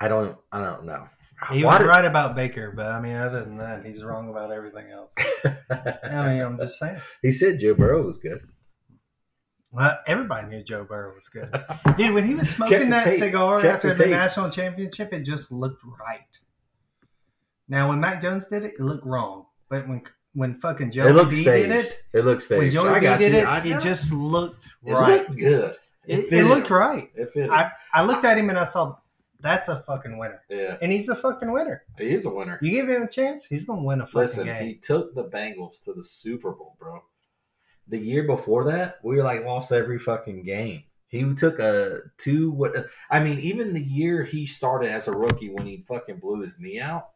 S2: I don't. I don't know.
S1: He was right about Baker, but I mean, other than that, he's wrong about everything else. I mean, I'm just saying.
S2: he said Joe Burrow was good.
S1: Well, everybody knew Joe Burrow was good. Dude, when he was smoking that
S2: tape.
S1: cigar
S2: Check
S1: after
S2: the
S1: the, national championship, it just looked right. Now, when Mac Jones did it, it looked wrong. But when when fucking Joey
S2: it
S1: B
S2: staged.
S1: did it,
S2: It looks
S1: when
S2: staged.
S1: Joey
S2: I
S1: B
S2: got
S1: did
S2: you.
S1: it,
S2: I
S1: it just looked right.
S2: it looked good.
S1: It, it
S2: fitted
S1: looked right.
S2: It.
S1: I, I looked at him and I saw that's a fucking winner,
S2: yeah,
S1: and he's a fucking winner.
S2: he is a winner.
S1: You give him a chance, he's gonna win a fucking
S2: Listen,
S1: game.
S2: he took the Bengals to the Super Bowl, bro. The year before that, we were like lost every fucking game. He took a two. What I mean, even the year he started as a rookie when he fucking blew his knee out,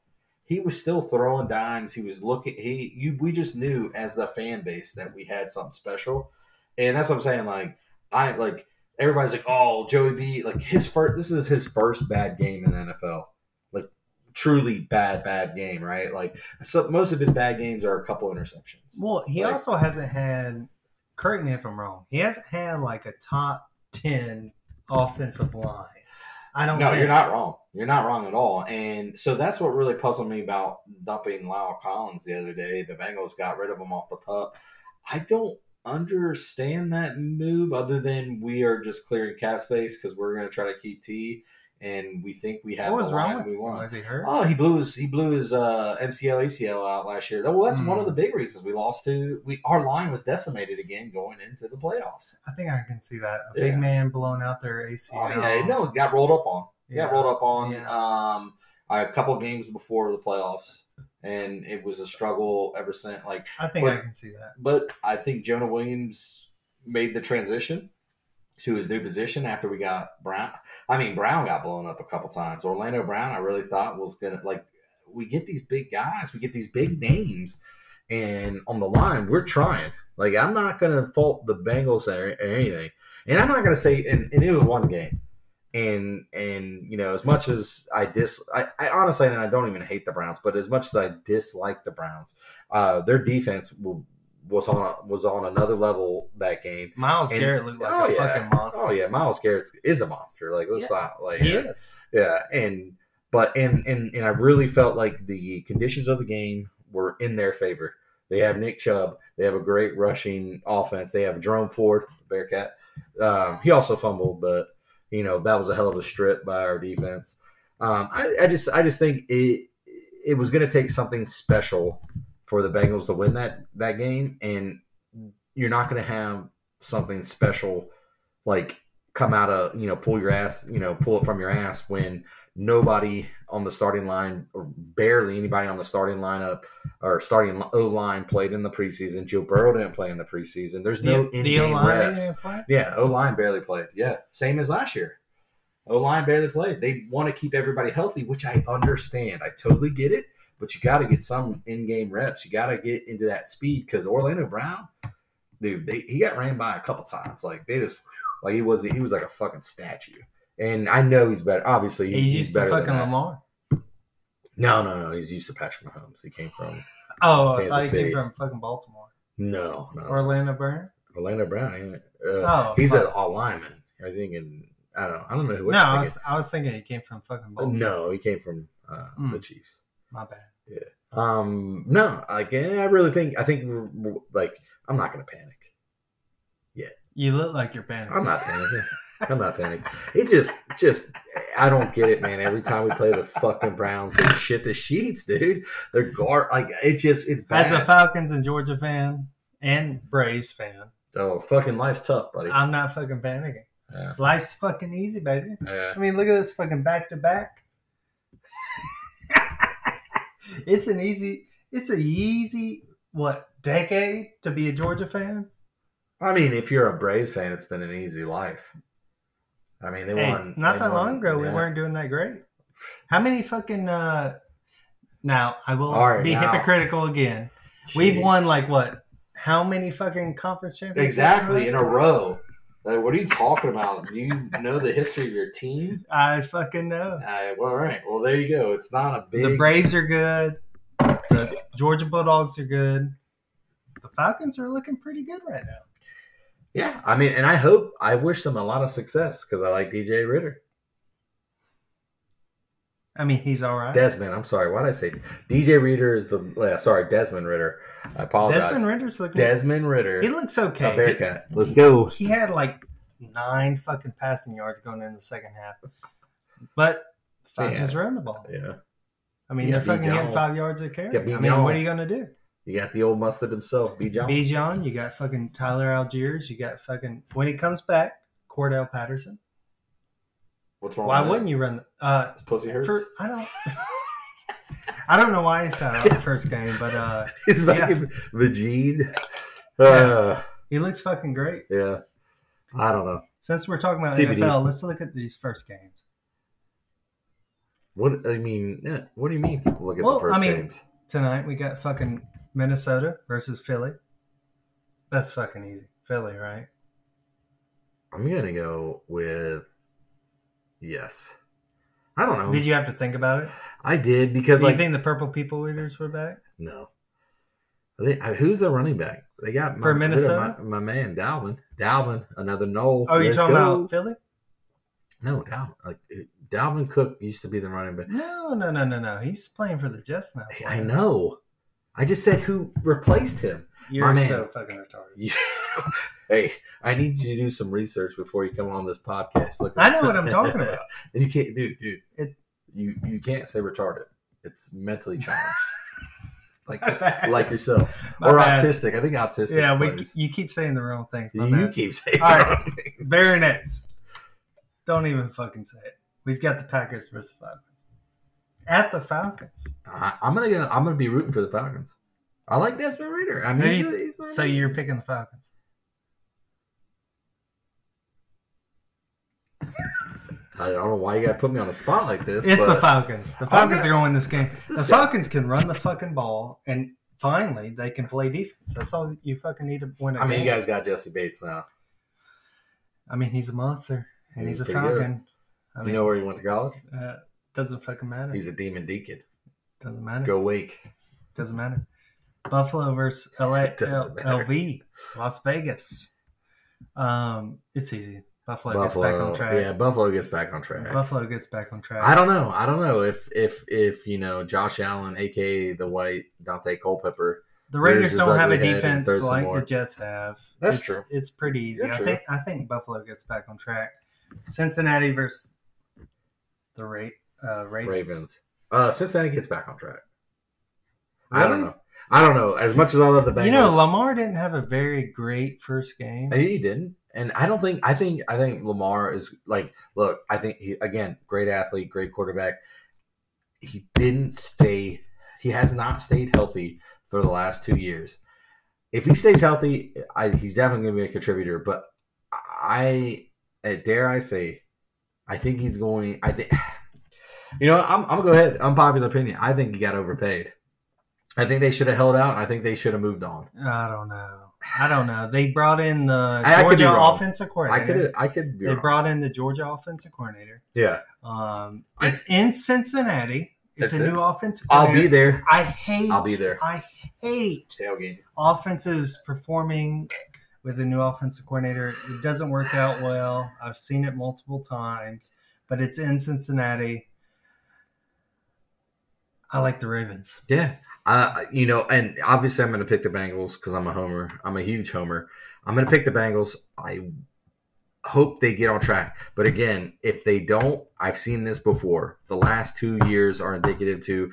S2: he was still throwing dimes. He was looking. He you. We just knew as the fan base that we had something special, and that's what I'm saying. Like I like everybody's like, oh, Joey B. Like his first. This is his first bad game in the NFL. Like truly bad, bad game, right? Like so most of his bad games are a couple interceptions.
S1: Well, he
S2: Like-
S1: also hasn't had. Correct me if I'm wrong. He hasn't had like a top ten offensive line. I don't.
S2: No,
S1: think.
S2: you're not wrong. You're not wrong at all. And so that's what really puzzled me about dumping La'el Collins the other day. The Bengals got rid of him off the pup. I don't understand that move other than we are just clearing cap space because we're going to try to keep T and we think we have
S1: What was
S2: the
S1: wrong
S2: line
S1: with
S2: we want.
S1: Was he hurt?
S2: Oh, he blew his he blew his uh, MCL ACL out last year. Well, that's one
S1: Hmm.
S2: of the big reasons we lost to we our line was decimated again going into the playoffs.
S1: I think I can see that. A
S2: Yeah.
S1: big man blowing out their ACL.
S2: Oh yeah, no, it got rolled up on.
S1: Yeah.
S2: got rolled up on
S1: Yeah.
S2: um a couple games before the playoffs, and it was a struggle ever since. Like,
S1: I think
S2: but-
S1: I can see that.
S2: but I think Jonah Williams made the transition to his new position after we got Brown. I mean, Brown got blown up a couple times. Orlando Brown, I really thought was gonna like. We get these big guys, we get these big names, and on the line, we're trying. Like I'm not gonna fault the Bengals or, or anything, and I'm not gonna say. And, and it was one game, and and you know as much as I dis, I, I honestly and I don't even hate the Browns, but as much as I dislike the Browns, uh, their defense will, was on a, was on another level that game.
S1: Miles
S2: And-
S1: Garrett looked like
S2: oh,
S1: a
S2: yeah.
S1: fucking monster.
S2: Oh yeah, Myles Garrett is a monster. Like let's not like
S1: he
S2: yeah, and but and and and I really felt like the conditions of the game were in their favor. They have Nick Chubb. They have a great rushing offense. They have Jerome Ford, Bearcat. Um, he also fumbled, but you know that was a hell of a strip by our defense. Um, I, I just I just think it it was going to take something special for the Bengals to win that that game, and you're not going to have something special like come out of you know pull your ass you know pull it from your ass when nobody on the starting line or barely anybody on the starting lineup or starting O line played in the preseason. Joe Burrow didn't play in the preseason. There's no
S1: The-
S2: in game reps. Yeah, O line barely played. Yeah, same as last year. O line barely played. They want to keep everybody healthy, which I understand. I totally get it. But you got to get some in game reps. You got to get into that speed because Orlando Brown, dude, they, he got ran by a couple times. Like they just, like he was, he was like a fucking statue. And I know he's better. Obviously,
S1: He's
S2: he's,
S1: used to fucking. Lamar.
S2: No, no, no. He's used to Patrick Mahomes. He came from
S1: Oh, I thought he
S2: City.
S1: came from fucking Baltimore.
S2: no, no.
S1: Orlando Brown?
S2: Orlando Brown. Uh,
S1: Oh,
S2: he's
S1: fuck.
S2: an all lineman. I think, and I don't know. I don't know who.
S1: no, I was, I was thinking he came from fucking
S2: Oh,
S1: Baltimore.
S2: no, he came from uh,
S1: Mm.
S2: the Chiefs.
S1: My bad. Yeah.
S2: Um, no, like I really think I think we're, we're- like I'm not gonna panic. Yeah.
S1: You look like you're panicking.
S2: I'm not panicking. I'm not panicking. It just, just I don't get it, man. Every time we play the fucking Browns, they shit the sheets, dude. They're guard like it's just it's bad.
S1: As a Falcons and Georgia fan and Braves fan,
S2: oh, fucking life's tough, buddy.
S1: I'm not fucking panicking.
S2: Yeah.
S1: Life's fucking easy, baby.
S2: Yeah.
S1: I mean, look at this fucking back to back. It's an easy, it's a easy what decade to be a Georgia fan.
S2: I mean, if you're a Braves fan, it's been an easy life. I mean, they
S1: Hey,
S2: won.
S1: not
S2: they
S1: that
S2: won-
S1: long ago, we weren't doing that great. How many fucking? uh Now I will
S2: right,
S1: be
S2: now-
S1: hypocritical again. We've won like what? How many fucking conference championships?
S2: exactly in a row. Like, what are you talking about? Do you know the history of your team?
S1: I fucking know.
S2: Well, all right. Well, there you go. It's not a big.
S1: The Braves are good. The Georgia Bulldogs are good. The Falcons are looking pretty good right now.
S2: Yeah, I mean, and I hope, I wish them a lot of success because I like DJ Ridder.
S1: I mean, he's all right.
S2: Desmond, I'm sorry, why did I say DJ Ridder is the? Yeah, sorry, Desmond Ridder. I apologize.
S1: Desmond
S2: Desmond,
S1: Ridder's looking.
S2: Desmond Ridder,
S1: He looks okay.
S2: a Bearcat. Let's go.
S1: He had like nine fucking passing yards going in the second half, but Falcons
S2: Yeah.
S1: run the ball.
S2: Yeah,
S1: I mean,
S2: Yeah,
S1: they're fucking
S2: Bijan.
S1: getting five yards a carry.
S2: Yeah,
S1: I mean,
S2: Bijan.
S1: what are you gonna do?
S2: You got the old mustard himself, B. John.
S1: Bijan, you got fucking Tyler Allgeier, you got fucking when he comes back, Cordell Patterson.
S2: What's wrong?
S1: Why
S2: with
S1: wouldn't you run? Uh,
S2: His pussy hurts.
S1: for I don't. I don't know why he sat out the first game, but uh,
S2: It's
S1: yeah.
S2: fucking Vajid. Uh,
S1: he looks fucking great.
S2: yeah, I don't know.
S1: Since we're talking about
S2: TBD.
S1: NFL, let's look at these first games.
S2: What I mean? What do you mean? Look at
S1: Well,
S2: the first
S1: I mean-
S2: games.
S1: Tonight we got fucking Minnesota versus Philly. That's fucking easy. Philly, right?
S2: I'm gonna go with yes. I don't know.
S1: Did you have to think about it?
S2: I did because
S1: Do you think the Purple People Eaters were back?
S2: no. They, uh, who's the running back? They got my,
S1: For Minnesota?
S2: My, my man Dalvin. Dalvin, another Nole.
S1: Oh, you're
S2: Let's
S1: talking
S2: go.
S1: about Philly?
S2: No, Dalvin. Like Dalvin Cook used to be the running back.
S1: No, no, no, no, no. He's playing for the Jets now.
S2: I know. I just said who replaced him.
S1: You're
S2: My man.
S1: so fucking retarded.
S2: You- hey, I need you to do some research before you come on this podcast. Look,
S1: I know what I'm talking about.
S2: And you can't, dude, dude.
S1: It-
S2: you you can't say retarded. It's mentally challenged, like like yourself
S1: My
S2: or
S1: bad.
S2: autistic. I think autistic.
S1: Yeah, we, you keep saying the wrong things.
S2: You
S1: bad.
S2: keep saying
S1: All right.
S2: wrong things.
S1: Very next. Don't even fucking say it. We've got the Packers versus Falcons. At the Falcons.
S2: I, I'm gonna go. I'm gonna be rooting for the Falcons. I like Desmond Ridder. I mean, he's, he's my-
S1: So you're picking the Falcons.
S2: I don't know why you gotta put me on a spot like this.
S1: It's the Falcons. The Falcons
S2: Okay.
S1: are going to win this game.
S2: This
S1: the
S2: guy-
S1: Falcons can run the fucking ball, and finally they can play defense. That's all you fucking need to win a
S2: I mean, you guys got Jessie Bates now.
S1: I mean, he's a monster and he's,
S2: He's
S1: a
S2: good.
S1: Falcon. I mean,
S2: you know where he went to college?
S1: uh, doesn't fucking matter.
S2: He's a demon deacon.
S1: doesn't matter.
S2: Go Wake.
S1: Doesn't matter. Buffalo versus LA, L-. LV, Las Vegas. Um, it's easy. Buffalo, gets back on track.
S2: Yeah, Buffalo gets back on track.
S1: Buffalo gets back on track.
S2: I don't know. I don't know if if if you know Josh Allen, aka the White Daunte Culpepper.
S1: the Raiders don't have a
S2: ugly head and
S1: defense like the Jets have.
S2: That's
S1: It's-
S2: true.
S1: It's pretty easy. I
S2: true.
S1: think I think Buffalo gets back on track. Cincinnati versus the Ra- uh, Ravens.
S2: Ravens. Uh, Cincinnati gets back on track. I don't know. I don't know. As much as I love the Bengals,
S1: You know, Lamar didn't have a very great first game.
S2: he didn't, and I don't think. I think. I think Lamar is like. Look, I think he again, great athlete, great quarterback. He didn't stay. He has not stayed healthy for the last two years. If he stays healthy, I, he's definitely going to be a contributor. But I, dare I say, I think he's going. I think. You know, I'm, I'm gonna go ahead. Unpopular opinion. I think he got overpaid. I think they should have held out. I think they should have moved on.
S1: I don't know. I don't know. They brought in the
S2: I- I
S1: Georgia
S2: wrong.
S1: offensive
S2: I could. I could be
S1: They
S2: wrong.
S1: brought in the Georgia offensive coordinator.
S2: yeah,
S1: Um,
S2: I-
S1: it's in Cincinnati. It's a
S2: it.
S1: new offensive.
S2: I'll be there.
S1: I hate.
S2: I'll be there.
S1: I hate
S2: Tailgate.
S1: offenses performing with a new offensive coordinator. It doesn't work out well. I've seen it multiple times, but it's in Cincinnati. I like the Ravens.
S2: Yeah. Uh, you know, and obviously I'm going to pick the Bengals because I'm a homer. I'm a huge homer. I'm going to pick the Bengals. I hope they get on track. But again, if they don't, I've seen this before. The last two years are indicative to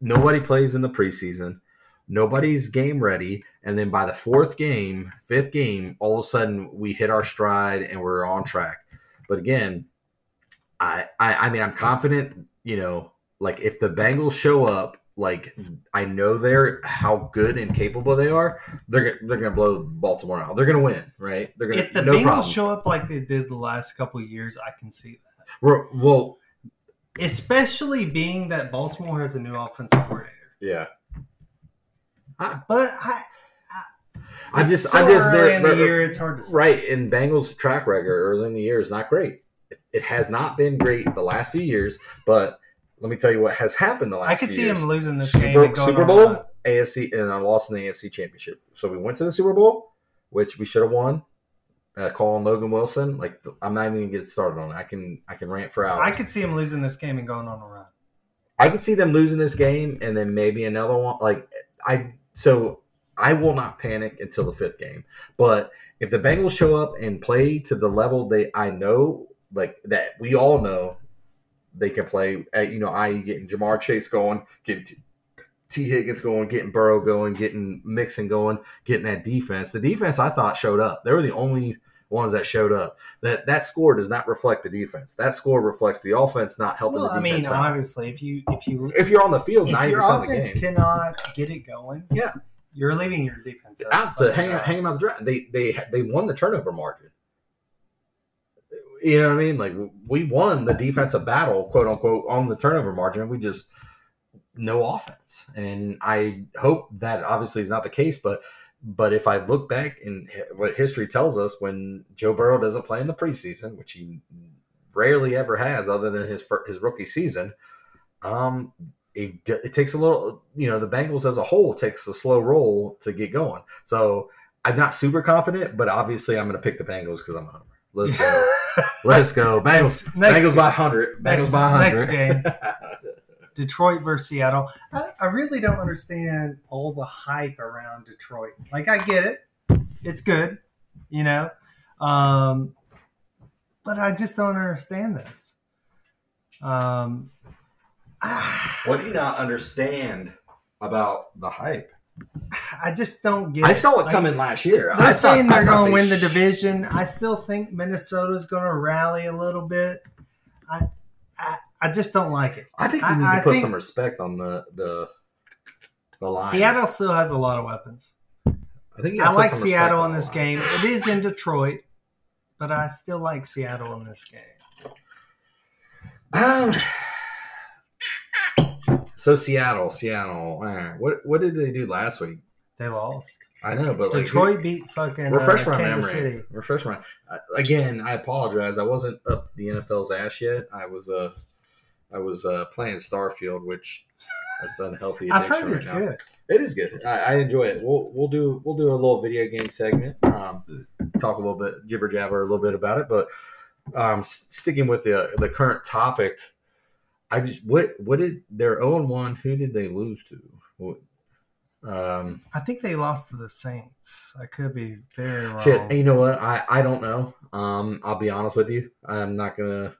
S2: nobody plays in the preseason, nobody's game ready, and then by the fourth game, fifth game, all of a sudden we hit our stride and we're on track. But again, I I, I mean I'm confident, you know, like if the Bengals show up, like mm-hmm. I know they're how good and capable they are, they're gonna- they're gonna blow Baltimore out. They're gonna win, right? They're gonna
S1: If the
S2: no
S1: Bengals
S2: problem.
S1: show up like they did the last couple of years, I can see that.
S2: We're- well,
S1: Especially being that Baltimore has a new offensive coordinator.
S2: yeah.
S1: But I,
S2: I just
S1: so
S2: I just
S1: early in the year, it's hard to say.
S2: right. And Bengals track record early in the year is not great. It has not been great the last few years, but let me tell you what has happened the last.
S1: I could see
S2: years.
S1: him losing this game.
S2: Super,
S1: and going
S2: Super Bowl. AFC, and I lost in the AFC Championship. So we went to the Super Bowl, which we should have won. Uh, calling Logan Wilson, like I'm not even gonna get started on it. I can I can rant for hours.
S1: I could see him losing this game and going on a run.
S2: I could see them losing this game and then maybe another one. Like I, so I will not panic until the fifth game. But if the Bengals show up and play to the level they I know, like that we all know they can play. At, you know, I getting Ja'Marr Chase going, getting T, Tee Higgins going, getting Burrow going, getting Mixon going, getting that defense. The defense I thought showed up. They were the only ones that showed up. That that score does not reflect the defense. That score reflects the offense not helping
S1: Well,
S2: the defense.
S1: I mean,
S2: out
S1: obviously, if you if you
S2: if you're on the field ninety percent of the
S1: offense
S2: game,
S1: cannot get it going,
S2: Yeah.
S1: you're leaving your defense
S2: out to hang hang them out the draft. They they they won the turnover margin. You know what I mean? Like we won the defensive battle, quote unquote, on the turnover margin. We just no offense, and I hope that obviously is not the case. But but if I look back hi- what history tells us, when Joe Burrow doesn't play in the preseason, which he rarely ever has, other than his his rookie season, um, it, it takes a little. You know, the Bengals as a whole takes a slow roll to get going. So I'm not super confident, but obviously I'm going to pick the Bengals because I'm a homer. Let's go. Let's go. Bengals.
S1: Next-
S2: Bengals
S1: game.
S2: by 100. Bengals
S1: Next-
S2: by 100.
S1: next game. Detroit versus Seattle. I, I really don't understand all the hype around Detroit. Like, I get it, it's good, you know, um, but I just don't understand this. Um, ah,
S2: what do you not understand about the hype?
S1: I just don't get.
S2: I saw it
S1: Like,
S2: coming last year.
S1: They're
S2: thought-
S1: saying
S2: I
S1: they're going to win the division. I still think Minnesota's going to rally a little bit. I, I, I just don't like it.
S2: I think we
S1: I-
S2: need to
S1: I
S2: put some respect on the the the Lions.
S1: Seattle still has a lot of weapons.
S2: I think
S1: I like Seattle in this game. It is in Detroit, but I still like Seattle in this game.
S2: Um, So Seattle, Seattle. eh, What what did they do last week?
S1: They lost.
S2: I know, but like,
S1: Detroit beat fucking
S2: refresh
S1: uh,
S2: my
S1: Kansas
S2: memory.
S1: City.
S2: Refresh my uh, again. I apologize. I wasn't up the NFL's ass yet. I was uh, I was uh, playing Starfield, which that's unhealthy
S1: I've
S2: addiction
S1: heard it's
S2: now.
S1: good.
S2: It is good. I, I enjoy it. We'll we'll do we'll do a little video game segment. Um, talk a little bit jibber jabber a little bit about it, but um, s- sticking with the the current topic, I just what what did their own one? Who did they lose to? What, um,
S1: I think they lost to the Saints. I could be very wrong.
S2: shit. You know what? I I don't know. Um, I'll be honest with you. I'm not gonna.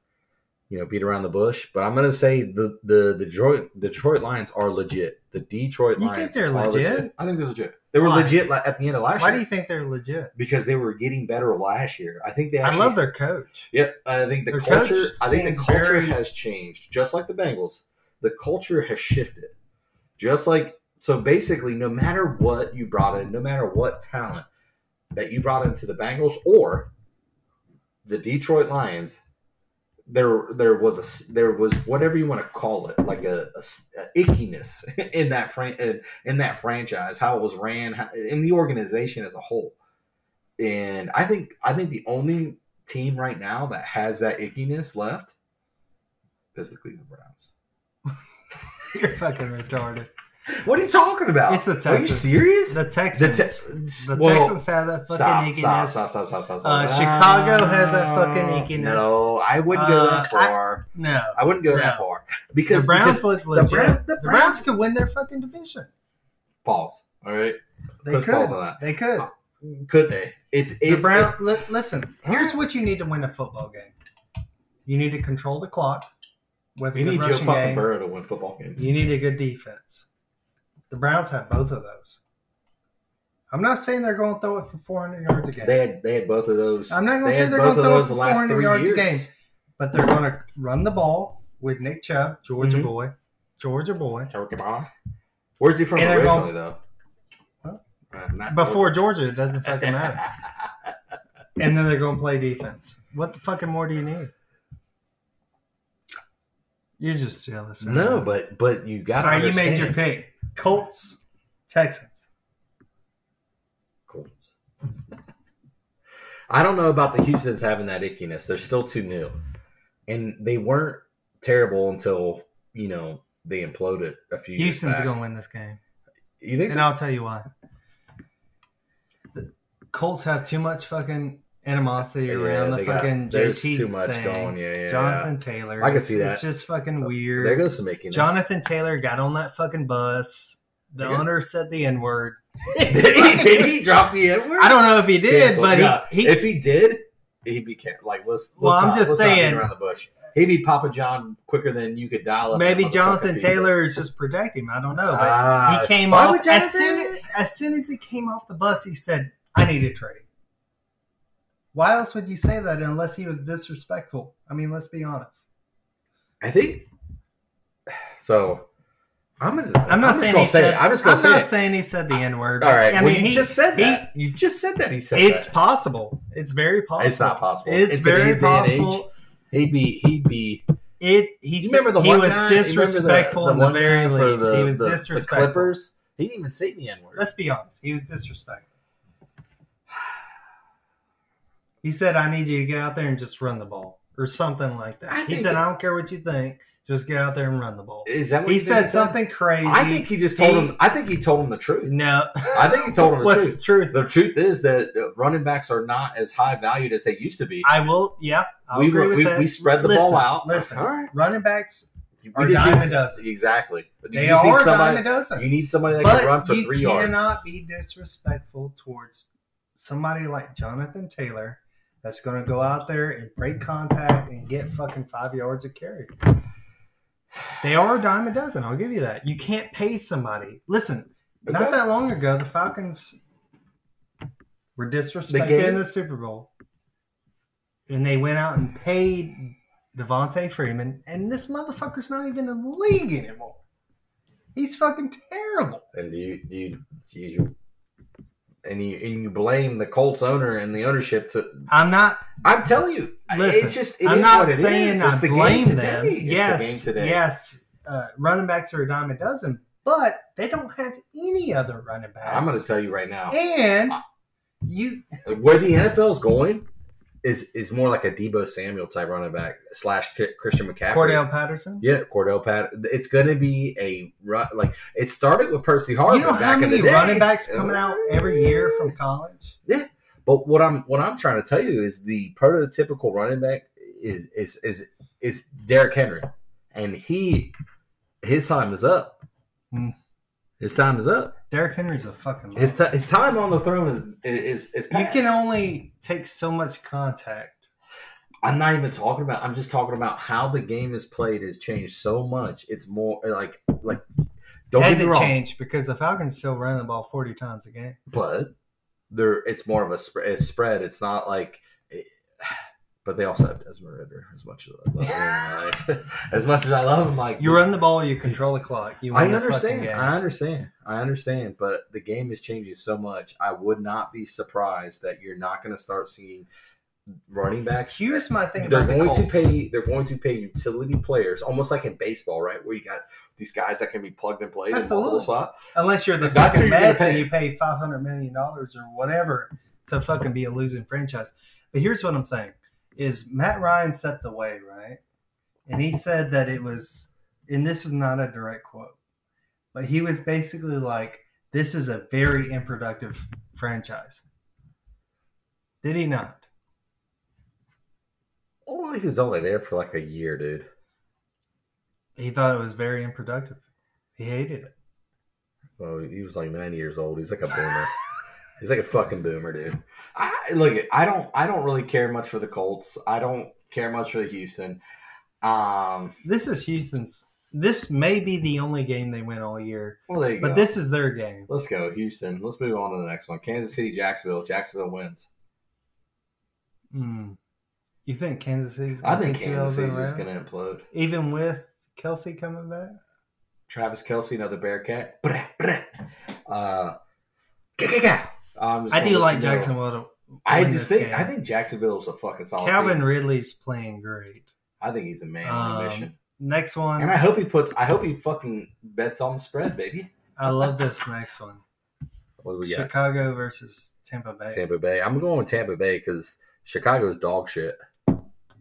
S2: You know, beat around the bush, but I'm gonna say the the, the Detroit Detroit Lions are legit. The Detroit
S1: You
S2: Lions
S1: think they're
S2: are
S1: legit?
S2: I think they're legit. They were
S1: Why?
S2: legit la- at the end of last year.
S1: Why
S2: year
S1: do you think they're legit?
S2: because they were getting better last year. I think they.
S1: I
S2: Actually,
S1: love their coach.
S2: Yep, I think the
S1: Their coach
S2: culture. I think the
S1: seems
S2: culture
S1: very-
S2: has changed, just like the Bengals. The culture has shifted, just like so. Basically, no matter what you brought in, no matter what talent that you brought into the Bengals or the Detroit Lions, there there was a there was whatever you want to call it, like a ickiness in that fran- in that franchise, how it was ran, how, in the organization as a whole. And I think I think the only team right now that has that ickiness left is the Cleveland Browns.
S1: You're fucking retarded.
S2: What are you talking about?
S1: It's the
S2: Are you serious?
S1: The
S2: The,
S1: Texans.
S2: te-
S1: the
S2: well,
S1: Texans have that fucking
S2: stop,
S1: ickiness.
S2: stop, stop, stop, stop, stop, stop.
S1: Uh, Chicago has that fucking ickiness.
S2: No, I wouldn't go that
S1: Uh, I-
S2: far.
S1: No.
S2: I, wouldn't go that far because
S1: the Browns
S2: because
S1: look legit.
S2: Brown-
S1: the,
S2: the
S1: Browns, could win their fucking division.
S2: pause. All right,
S1: They
S2: Push
S1: could.
S2: pause on that.
S1: They could.
S2: could they? If
S1: the
S2: if
S1: Brown. li- listen, here's what you need to win a football game. You need to control the clock with
S2: you need Joe fucking
S1: game.
S2: Burrow to win football games.
S1: You need a good defense. The Browns have both of those. I'm not saying they're going to throw it for 400 yards a game.
S2: They had they had both of those.
S1: I'm not going to say they're
S2: both
S1: going to
S2: of
S1: throw it
S2: those
S1: for
S2: last
S1: 400
S2: three
S1: yards
S2: years.
S1: a game, but they're going to run the ball with Nick Chubb, Georgia
S2: Mhm.
S1: boy, Georgia boy.
S2: Turkey ball. Where's he from
S1: And they're
S2: originally,
S1: going-
S2: though?
S1: Huh?
S2: Uh,
S1: Before Georgia, it doesn't fucking matter. And then they're going to play defense. What the fucking more do you need? You're just jealous. right
S2: no, but but you got
S1: all
S2: to
S1: right, you made your pick. Colts, Texans.
S2: Colts. I don't know about the Houston's having that ickiness. They're still too new, and they weren't terrible until you know they imploded a few.
S1: Houston's going to win this game.
S2: You think
S1: And
S2: so?
S1: I'll tell you why. The Colts have too much fucking animosity around the
S2: got-
S1: fucking
S2: there's
S1: JT
S2: too much
S1: thing.
S2: going. Yeah, yeah.
S1: Jonathan Taylor.
S2: I can see that.
S1: It's just fucking weird.
S2: There goes some ickiness.
S1: Jonathan Taylor got on that fucking bus. The
S2: There
S1: owner said the N word.
S2: did he? Did he drop the N word?
S1: I don't know if he did,
S2: Cancel.
S1: but
S2: Yeah,
S1: he, he
S2: if he did, he'd be like let's. let's
S1: Well, I'm just saying-
S2: around the bush. He'd be Papa John quicker than you could dial up.
S1: maybe Jonathan. Taylor is just protecting him. I don't know, but
S2: Ah,
S1: he came off as soon as, as soon as he came off the bus. He said, "I need a trade." Why else would you say that unless he was disrespectful? I mean, let's be honest.
S2: I think so. I'm gonna.
S1: I'm not
S2: just
S1: saying he
S2: say
S1: said.
S2: it. I'm just gonna
S1: I'm
S2: say
S1: not
S2: it.
S1: saying he said the N word.
S2: All right.
S1: I
S2: well,
S1: mean,
S2: you
S1: he,
S2: just said
S1: he-
S2: that. you just said that. He said
S1: It's
S2: that.
S1: possible. It's very possible.
S2: It's not possible.
S1: It's,
S2: in
S1: very
S2: and age,
S1: possible.
S2: He'd be. He'd be.
S1: It. He. Said-
S2: remember the
S1: he
S2: one
S1: was
S2: guy? The-
S1: disrespectful
S2: the
S1: in the very least.
S2: the-
S1: he was
S2: the- the
S1: disrespectful.
S2: Clippers. He didn't even say the N word.
S1: Let's be honest. He was disrespectful. He said, "I need you to get out there and just run the ball," or something like that.
S2: I
S1: he said,
S2: that-
S1: "I don't care what you think, just get out there and run the ball."
S2: Is that what
S1: He said something crazy.
S2: I think he just told
S1: He-
S2: him. I think he told him the truth.
S1: no.
S2: I think he told him the
S1: What's
S2: truth.
S1: the truth?
S2: The truth is that uh, running backs are not as high valued as they used to be.
S1: I will. Yeah, I'll
S2: we,
S1: agree with
S2: we,
S1: that.
S2: we spread the
S1: Listen,
S2: ball out.
S1: Listen,
S2: All right.
S1: running backs,
S2: We
S1: Are dime
S2: need
S1: a dozen.
S2: Exactly. You
S1: they
S2: need
S1: are a
S2: somebody,
S1: dime a dozen.
S2: You need somebody that
S1: but
S2: can run for three yards.
S1: You cannot be disrespectful towards somebody like Jonathan Taylor that's going to go out there and break contact and get fucking five yards of carry. They are a dime a dozen. I'll give you that. You can't pay somebody. Listen, not that long ago, the Falcons were disrespected
S2: game-
S1: in the Super Bowl, and they went out and paid Devonta Freeman, and this motherfucker's not even in the league anymore. He's fucking terrible.
S2: And do you, do you, do you and you and you blame the Colts owner and the ownership to.
S1: I'm not.
S2: I'm telling you,
S1: Listen,
S2: it's just it is
S1: I'm not
S2: what
S1: saying
S2: It's
S1: I
S2: the
S1: blame
S2: game
S1: them. yes,
S2: the
S1: yes. uh, running backs are a dime a dozen, but they don't have any other running backs.
S2: I'm going to tell you right now,
S1: and you
S2: where the NFL is going is is more like a Deebo Samuel type running back slash Christian McCaffrey.
S1: Cordell Patterson.
S2: Yeah, Cordell Pat. It's going to be a run. Like it started with Percy Harvin
S1: You know how
S2: back in
S1: many running backs coming out every year from college?
S2: Yeah, but what I'm what I'm trying to tell you is the prototypical running back is is is is Derrick Henry, and he his time is up.
S1: Hmm.
S2: His time is up.
S1: Derrick Henry's a fucking.
S2: His ti his time on the throne is is is
S1: you can only take so much contact.
S2: I'm not even talking about. I'm just talking about how the game is played has changed so much. It's more like like. Don't
S1: Has
S2: get me
S1: it
S2: wrong,
S1: changed because the Falcons still run the ball forty times a game?
S2: but there it's more of a. It's spread. It's not like. But they also have Desmond Ridder. As much as I love him, like, as much as I love him, like
S1: You run the ball, you control the clock. You
S2: I
S1: win the fucking
S2: understand. I understand. I understand. But the game is changing so much. I would not be surprised that you're not going to start seeing running backs.
S1: Here's my thing
S2: They're
S1: about the
S2: going to pay. They're going to pay utility players, almost like in baseball, right? Where you got these guys that can be plugged and played in multiple
S1: Absolutely.
S2: spots.
S1: Unless you're the
S2: That's
S1: fucking Mets and you pay five hundred million dollars or whatever to fucking be a losing franchise. But here's what I'm saying: is Matt Ryan stepped away, right? And he said that it was, and this is not a direct quote, but he was basically like, "This is a very unproductive franchise." Did he not?
S2: Oh, he was only there for like a year, dude.
S1: He thought it was very unproductive. He hated it.
S2: Well, he was like 90 years old. He's like a boomer. He's like a fucking boomer, dude. I look. I don't. I don't really care much for the Colts. I don't care much for the Houston. Um.
S1: This is Houston's. This may be the only game they win all year,
S2: Well, there you
S1: but
S2: go.
S1: this is their game.
S2: Let's go, Houston. Let's move on to the next one. Kansas City, Jacksonville. Jacksonville wins.
S1: Hmm. You think Kansas City's?
S2: I
S1: gonna
S2: think Kansas City's just going to implode.
S1: even with Kelce coming back.
S2: Travis Kelce, another Bearcat. Uh,
S1: I do like
S2: you know.
S1: Jacksonville.
S2: I just think
S1: game.
S2: I think Jacksonville's a fucking solid.
S1: Calvin
S2: team.
S1: Ridley's playing great.
S2: I think he's a man on a
S1: Um,
S2: mission.
S1: Next one,
S2: And I hope he puts. I hope he fucking bets on the spread, baby.
S1: I love this next one.
S2: What do we got?
S1: Chicago versus Tampa Bay.
S2: Tampa Bay. I'm going with Tampa Bay because Chicago's dog shit.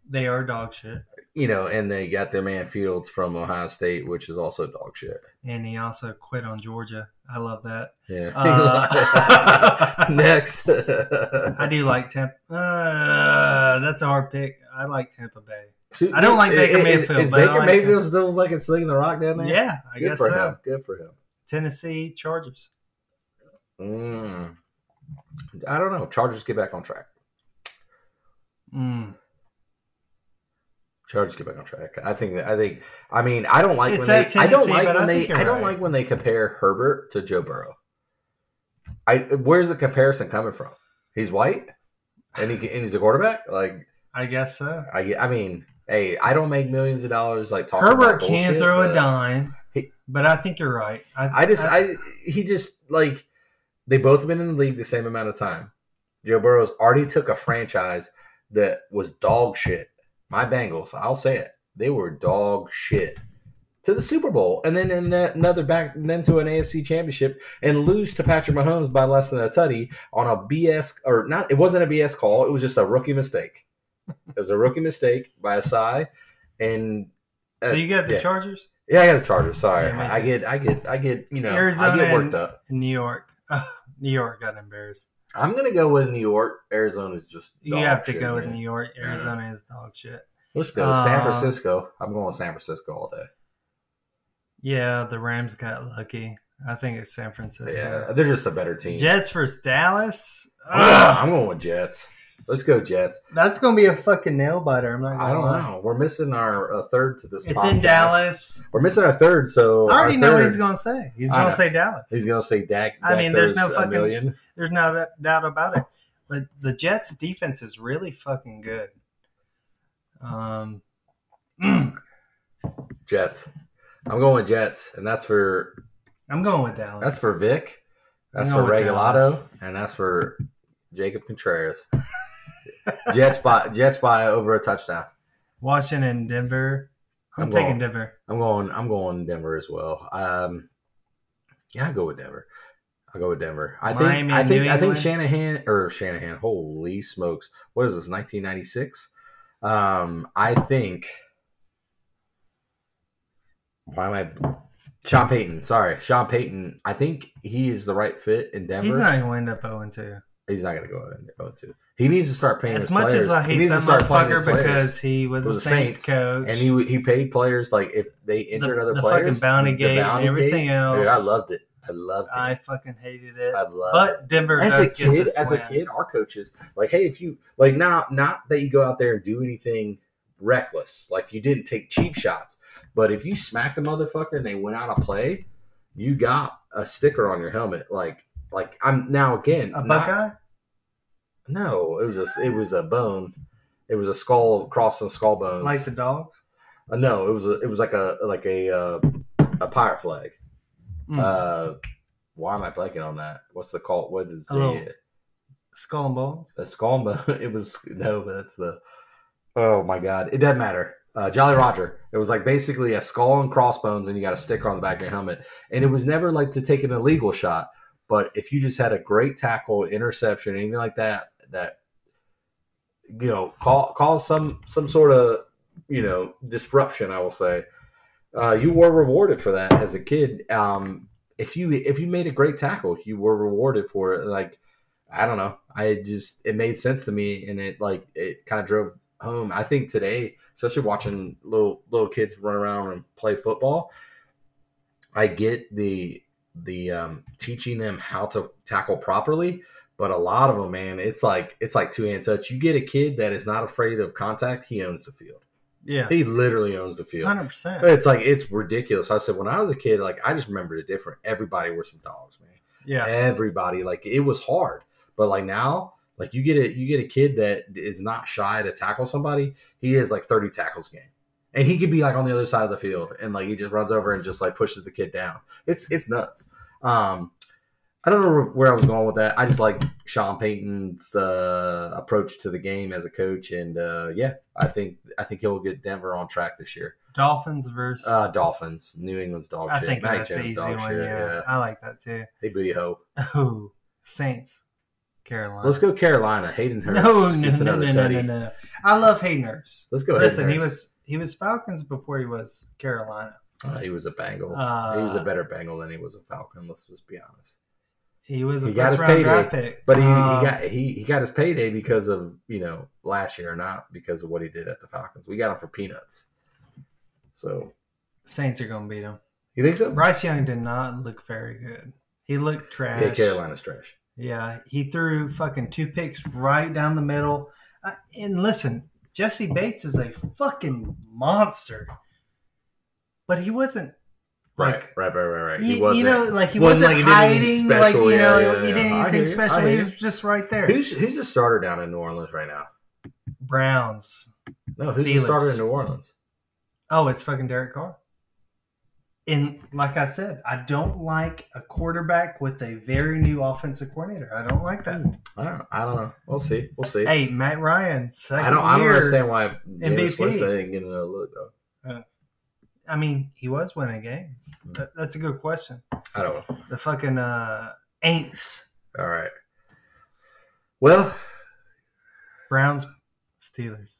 S1: They are dog shit,
S2: You know, and they got their man Fields from Ohio State, which is also dog shit.
S1: and he also quit on Georgia. I love that.
S2: Yeah.
S1: Uh,
S2: Next.
S1: I do like Tampa. Uh, that's a hard pick. I like Tampa Bay. I don't like Baker
S2: Is-
S1: Mayfield,
S2: Is,
S1: but I
S2: Baker
S1: like
S2: Mayfield
S1: Tampa.
S2: still fucking slinging the rock down there?
S1: Yeah, I
S2: Good
S1: guess
S2: for
S1: so.
S2: him. Good for him.
S1: Tennessee Chargers.
S2: Mm. I don't know. Chargers get back on track.
S1: Mm.
S2: Chargers get back on track. I think that I think I mean I don't like
S1: It's
S2: when they
S1: at
S2: I don't like when
S1: I
S2: they I don't
S1: right.
S2: like when they compare Herbert to Joe Burrow. I where's the comparison coming from? He's white and he and he's a quarterback. Like
S1: I guess so.
S2: I I mean, hey, I don't make millions of dollars like talking
S1: Herbert
S2: about
S1: can
S2: bullshit,
S1: throw
S2: but
S1: a dime,
S2: he-
S1: but I think you're right. I,
S2: I just I he just like they both have been in the league the same amount of time. Joe Burrow's already took a franchise that was dog shit. My Bengals, I'll say it, they were dog shit to the Super Bowl, and then in that- another back, then to an AFC Championship, and lose to Patrick Mahomes by less than a tutty on a BS or not. It wasn't a BS call. It was just a rookie mistake. It was a rookie mistake by a Ossai, and uh,
S1: so you got the
S2: yeah.
S1: Chargers
S2: yeah, I got the Chargers. Sorry,
S1: Yeah,
S2: I get, I get, I get, you know, I get worked up.
S1: New York. Oh, New York got embarrassed.
S2: I'm gonna go with New York. Arizona's just.
S1: You have to
S2: shit,
S1: go with. New York. Arizona is dog shit.
S2: Let's go San
S1: Uh,
S2: Francisco. I'm going with San Francisco all day.
S1: Yeah, the Rams got lucky. I think it's San Francisco.
S2: Yeah, they're just a better team.
S1: Jets versus Dallas. Ugh,
S2: I'm going with Jets. Let's go Jets.
S1: that's gonna be a fucking nail biter. I'm not. Gonna
S2: I don't
S1: lie.
S2: know. We're missing our uh, third to this.
S1: It's in. Dallas.
S2: We're missing our third. So
S1: I already know what he's gonna say. He's
S2: I
S1: gonna
S2: know.
S1: say Dallas.
S2: He's gonna say Dak.
S1: I mean, there's no fucking-
S2: million.
S1: There's no doubt about it. But the Jets' defense is really fucking good. Um,
S2: Jets. I'm going with Jets, and that's for
S1: I'm going with Dallas.
S2: that's for Vic. That's for Regulato,
S1: Dallas.
S2: and that's for Jacob Contreras. Jets by Jets by over a touchdown.
S1: Washington, Denver. I'm,
S2: I'm
S1: taking
S2: going-
S1: Denver.
S2: I'm going. I'm going Denver as well. Um, yeah, I go with Denver. I'll go with Denver. I think. I think. I think Shanahan or Shanahan. Holy smokes! What is this? 1996. Um, I think. Why am I? Sean Payton. Sorry, Sean Payton. I think he is the right fit in Denver.
S1: He's not going to end up 0 2.
S2: He's not going to go in oh two. He needs to start paying
S1: As much
S2: players.
S1: as I
S2: he
S1: hate
S2: needs
S1: that
S2: to start
S1: motherfucker because he was,
S2: Was
S1: a
S2: the
S1: Saints,
S2: Saints,
S1: coach.
S2: and he he paid players like if they injured
S1: the,
S2: other
S1: the
S2: players.
S1: fucking bounty
S2: the
S1: gate
S2: bounty
S1: and everything
S2: gate,
S1: else.
S2: Dude, I loved it. I loved it.
S1: I fucking hated it.
S2: I loved it.
S1: but Denver
S2: As a kid, as a kid, our coaches like, hey, if you like now, not that you go out there and do anything reckless, like you didn't take cheap shots, but if you smacked a motherfucker and they went out of play, you got a sticker on your helmet. Like, like I'm now again
S1: a
S2: not-
S1: Buckeye.
S2: No, it was a it was a bone. It was a skull crossing skull bones.
S1: like the dogs.
S2: Uh, no, it was a it was like a like a uh, a pirate flag.
S1: Mm.
S2: Uh, why am I blanking on that? What's the call? What is
S1: A
S2: the
S1: Skull and bones.
S2: the skull? bone? It was no, but that's the. Oh my god! It doesn't matter. Uh, Jolly Roger. It was like basically a skull and crossbones, and you got a sticker on the back of your helmet. And it was never like to take an illegal shot, but if you just had a great tackle, interception, anything like that, that you know, call cause some some sort of you know disruption. I will say, uh, you were rewarded for that as a kid. Um, if you if you made a great tackle, you were rewarded for it. Like I don't know, I just it made sense to me, and it like it kind of drove home. I think today, especially watching little little kids run around and play football, I get the the um, teaching them how to tackle properly. But a lot of them, man, it's like it's like two hand touch. You get a kid that is not afraid of contact, he owns the field.
S1: Yeah,
S2: He literally owns the field.
S1: hundred percent.
S2: It's like it's ridiculous. I said when I was a kid, like I just remembered it different. Everybody were some dogs, man.
S1: Yeah,
S2: Everybody, like it was hard. But like now, like you get a you get a kid that is not shy to tackle somebody. He has like thirty tackles a game, and he could be like on the other side of the field, and like he just runs over and just like pushes the kid down. It's it's nuts. Um, I don't know where I was going with that. I just like Sean Payton's uh, approach to the game as a coach, and uh, yeah, I think I think he'll get Denver on track this year.
S1: Dolphins versus.
S2: Uh, Dolphins, New England's dog
S1: I
S2: shit.
S1: think
S2: Mac
S1: that's
S2: Jones
S1: easy
S2: dog
S1: one.
S2: shit.
S1: Yeah.
S2: Yeah.
S1: I like that too.
S2: Hey, booty ho.
S1: Oh, Saints, Carolina.
S2: Let's go Carolina. Hayden Hurst.
S1: No, no, no, no, no, no, no. I love Hayden Hurst.
S2: Let's go.
S1: Listen, he was he was Falcons before he was Carolina.
S2: Uh, he was a Bengal.
S1: Uh,
S2: he was a better Bengal than he was a Falcon. Let's just be honest.
S1: He was a
S2: He got his payday,
S1: pick.
S2: But he,
S1: Um,
S2: he got he, he got his payday because of you know last year, not because of what he did at the Falcons. We got him for peanuts. So
S1: Saints are gonna beat him.
S2: you think so?
S1: Bryce Young did not look very good. He looked trash.
S2: Yeah, Carolina's trash.
S1: Yeah, he threw fucking two picks right down the middle. Uh, and listen, Jessie Bates is a fucking monster, but he wasn't
S2: Right,
S1: like
S2: right, right, right, right.
S1: you,
S2: He wasn't.
S1: you know like he
S2: wasn't
S1: wasn't,
S2: like he
S1: hiding like you know
S2: Yeah, yeah,
S1: he
S2: yeah.
S1: didn't anything special. He was just right there.
S2: who's who's the starter down in New Orleans right now?
S1: Browns.
S2: No, who's the starter in New Orleans?
S1: Oh, it's fucking Derek Carr. And like I said, I don't like a quarterback with a very new offensive coordinator. I don't like that. Hmm.
S2: I don't. I don't know. We'll see. We'll see.
S1: Hey, Matt Ryan,
S2: I don't. I don't understand why Jameis
S1: MVP.
S2: Winston didn't get another look though.
S1: Uh, I mean, he was winning games. Hmm. That, that's a good question.
S2: I don't know.
S1: The fucking uh, Aints,
S2: All right. Well,
S1: Browns, Steelers.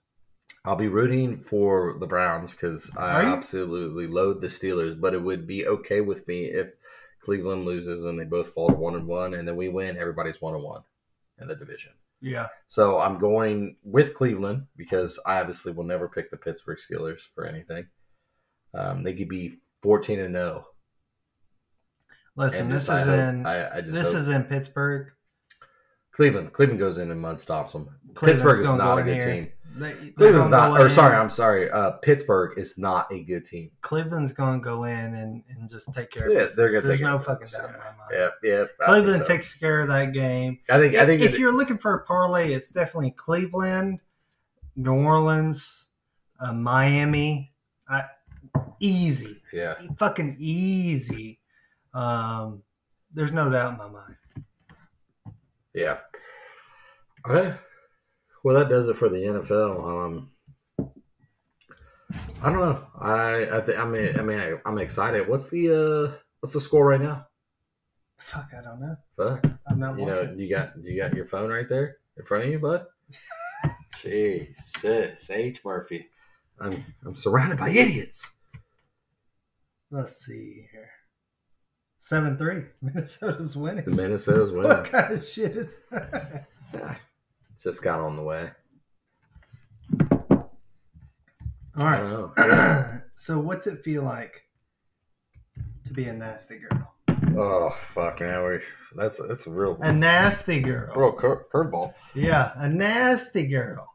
S2: I'll be rooting for the Browns because I
S1: Are you?
S2: absolutely loathe the Steelers. But it would be okay with me if Cleveland loses and they both fall to one and one, and then we win. Everybody's one and one in the division.
S1: Yeah.
S2: So I'm going with Cleveland because I obviously will never pick the Pittsburgh Steelers for anything. Um, they could be 14 and 0.
S1: Listen,
S2: and
S1: this is
S2: hope-
S1: in
S2: I, I
S1: this
S2: hope-
S1: is in Pittsburgh.
S2: Cleveland. Cleveland goes in and mud stops them.
S1: Cleveland's
S2: Pittsburgh is not a good
S1: here.
S2: team.
S1: They,
S2: Cleveland's not. Or
S1: in-
S2: sorry, I'm sorry. Uh, Pittsburgh is not a good team.
S1: Cleveland's going to go in and, and just take care of
S2: Yeah,
S1: business.
S2: they're gonna
S1: There's
S2: take
S1: no fucking doubt in my mind.
S2: Yep. I
S1: Cleveland
S2: so.
S1: takes care of that game.
S2: I think. I think.
S1: if
S2: it-
S1: you're looking for a parlay, it's definitely Cleveland, New Orleans, uh, Miami. I, easy,
S2: yeah.
S1: fucking easy. Um, there's no doubt in my mind.
S2: Yeah. Okay. Well, that does it for the NFL. Um, I don't know. I I, th- I mean I mean I, I'm excited. What's the uh what's the score right now?
S1: Fuck, I don't know.
S2: Fuck.
S1: I'm not
S2: You know, you got you got your phone right there in front of you, bud. Jesus, H Murphy. I'm I'm surrounded by idiots.
S1: Let's see here. Seven three. Minnesota's winning.
S2: Minnesota's
S1: What
S2: winning.
S1: kind of shit is that?
S2: Just got on the way.
S1: All right.
S2: I don't know.
S1: so, what's it feel like to be a nasty girl?
S2: Oh fuck, man, we that's that's a real
S1: A nasty girl.
S2: real cur- curveball.
S1: Yeah, a nasty girl.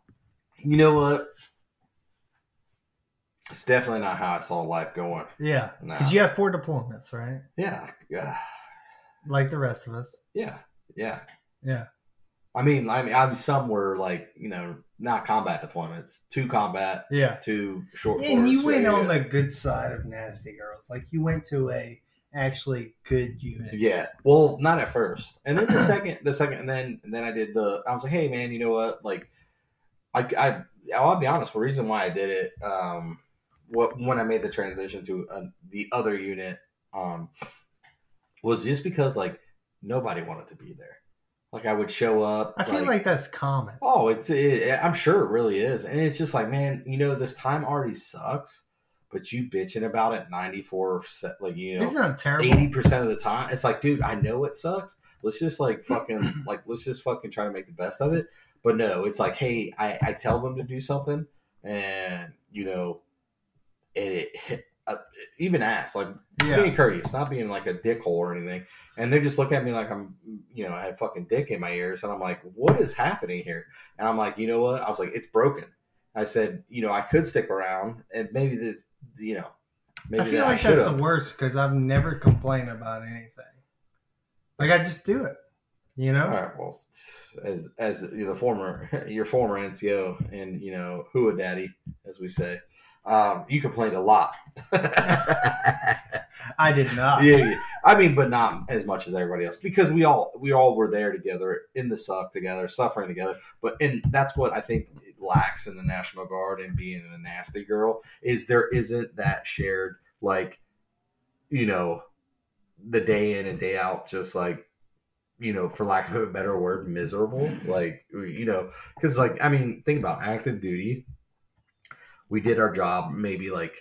S2: You know what? It's definitely not how I saw life going.
S1: Yeah,
S2: Nah.
S1: because you have four deployments, right?
S2: Yeah, yeah,
S1: Like the rest of us.
S2: yeah, yeah.
S1: Yeah.
S2: I mean, I mean, I mean, some were like you know not combat deployments, two combat,
S1: Yeah.
S2: two short.
S1: And you went on the good side of nasty girls. Like you went to a actually good unit.
S2: Yeah. Well, not at first, and then the second, the second, and then and then I did the. I was like, hey man, you know what? Like, I I I'll be honest. The reason why I did it, um, what when I made the transition to uh, the other unit, um, was just because like nobody wanted to be there. Like I would show up.
S1: I feel like, that's common.
S2: Oh, it's it, I'm sure it really is, and it's just like, man, you know, this time already sucks, but you bitching about it 94 percent, like you know,
S1: It's not terrible.
S2: eighty percent of the time. It's like, dude, I know it sucks. Let's just like fucking like let's just fucking try to make the best of it. But no, it's like, hey, I, I tell them to do something, and you know, and it uh, even ask like
S1: Yeah.
S2: being courteous, not being like a dickhole or anything. And they just look at me like I'm, you know, I had fucking dick in my ears, and I'm like, what is happening here? And I'm like, you know what? I was like, it's broken. I said, you know, I could stick around, and maybe this, you know, maybe
S1: I feel
S2: that
S1: like
S2: I
S1: that's the worst because I've never complained about anything. Like I just do it. You know?
S2: All right, well, as as the former your former NCO and you know whoa daddy, as we say, um, you complained a lot.
S1: I did not.
S2: yeah, yeah. I mean, but not as much as everybody else because we all we all were there together in the suck together, suffering together. But and that's what I think lacks in the National Guard and being a nasty girl is there isn't that shared like, you know, the day in and day out, just like. You know, for lack of a better word, miserable. Like, you know, because, like, I mean, think about active duty. We did our job maybe like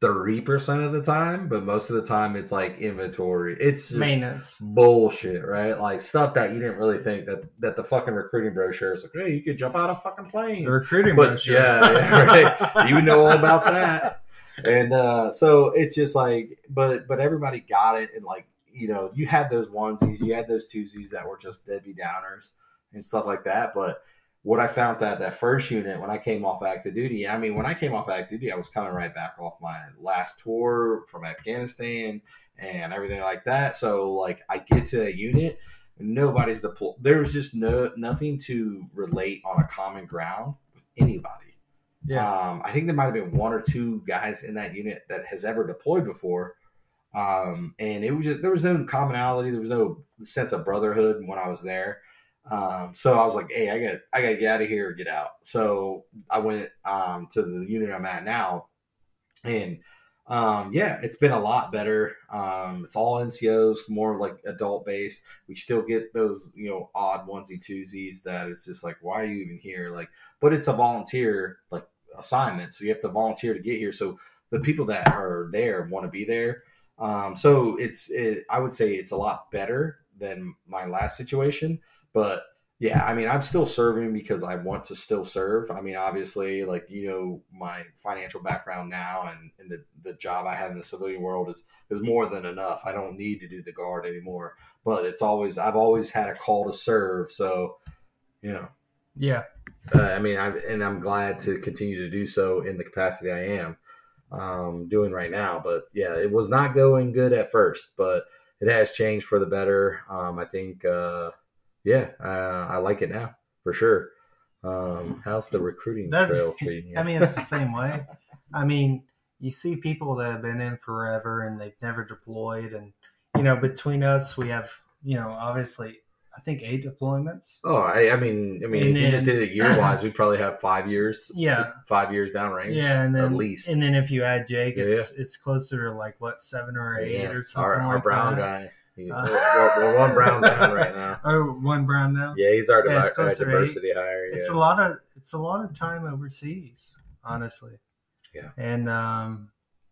S2: thirty percent of the time, but most of the time it's like inventory. It's just
S1: Maintenance.
S2: bullshit, right? Like stuff that you didn't really think that that the fucking recruiting brochure is like, hey, you could jump out of fucking planes.
S1: The recruiting
S2: But,
S1: brochure.
S2: yeah, yeah, right. You know all about that. And uh, so it's just like, but but everybody got it, and like you know, you had those onesies, you had those twosies that were just Debbie Downers and stuff like that. But what I found out that first unit when I came off active duty, I mean, when I came off active duty, I was coming right back off my last tour from Afghanistan and everything like that. So like, I get to a unit, nobody's deployed. There's just no nothing to relate on a common ground with anybody.
S1: Yeah.
S2: Um, I think there might have been one or two guys in that unit that has ever deployed before. Um, and it was just, there was no commonality. There was no sense of brotherhood when I was there. Um, so I was like, Hey, I got, I got to get out of here get out. So I went, um, to the unit I'm at now and, um, yeah, it's been a lot better. Um, it's all NCOs, more like adult based. We still get those, you know, odd onesie twosies that it's just like, why are you even here? Like, but it's a volunteer like assignment, so you have to volunteer to get here. So the people that are there want to be there. Um, so it's, it, I would say it's a lot better than my last situation, but yeah, I mean, I'm still serving because I want to still serve. I mean, obviously, like you know, my financial background now and, and the, the job I have in the civilian world is is more than enough. I don't need to do the guard anymore. But it's always I've always had a call to serve. So, you know,
S1: Yeah.
S2: uh, I mean, I and I'm glad to continue to do so in the capacity I am um, doing right now. But yeah, it was not going good at first, but it has changed for the better. Um, I think, uh, yeah, uh, I like it now for sure. Um, how's the recruiting
S1: That's-
S2: trail treating you?
S1: I mean, it's the same way. I mean, you see people that have been in forever and they've never deployed, and you know, between us, we have, you know, obviously I think eight deployments.
S2: Oh, I, I mean, I mean,
S1: And
S2: if you just did it year wise, we probably have five years.
S1: Yeah.
S2: five years downrange.
S1: Yeah, and then
S2: at least.
S1: and then if you add Jake,
S2: Yeah,
S1: it's it's closer to like what seven or eight
S2: Yeah.
S1: or something
S2: Our, our brown
S1: that.
S2: guy. He-
S1: Uh,
S2: we're, we're one brown down right now.
S1: Oh, one brown now.
S2: Yeah, he's our
S1: Yeah, it's
S2: divi-
S1: closer eight.
S2: diversity hire.
S1: It's a lot of it's a lot of time overseas, honestly.
S2: Yeah.
S1: And um,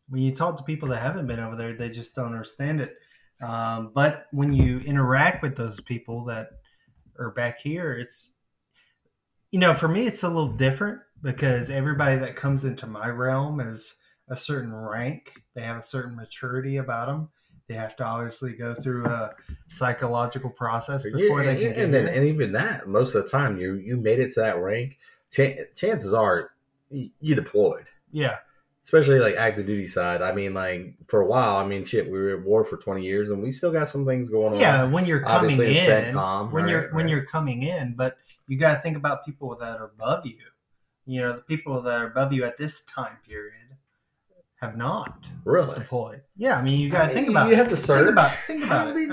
S1: when you talk to people that haven't been over there, they just don't understand it. Um, but when you interact with those people that are back here, it's you know, for me, it's a little different because everybody that comes into my realm is a certain rank. They have a certain maturity about them. They have to obviously go through a psychological process before
S2: Yeah,
S1: they can
S2: and,
S1: get
S2: and then and even that most of the time you you made it to that rank. Ch- chances are you, deployed,
S1: yeah.
S2: especially like active duty side. I mean, like for a while. I mean, shit, we were at war for twenty years, and we still got some things going on.
S1: yeah when you're coming
S2: Obviously,
S1: in
S2: CENTCOM,
S1: when
S2: right,
S1: you're when you're coming in but you got to think about people that are above you you know the people that are above you at this time period have not
S2: really.
S1: deployed yeah i mean you got to think about
S2: You have to search.
S1: think about think about it I mean,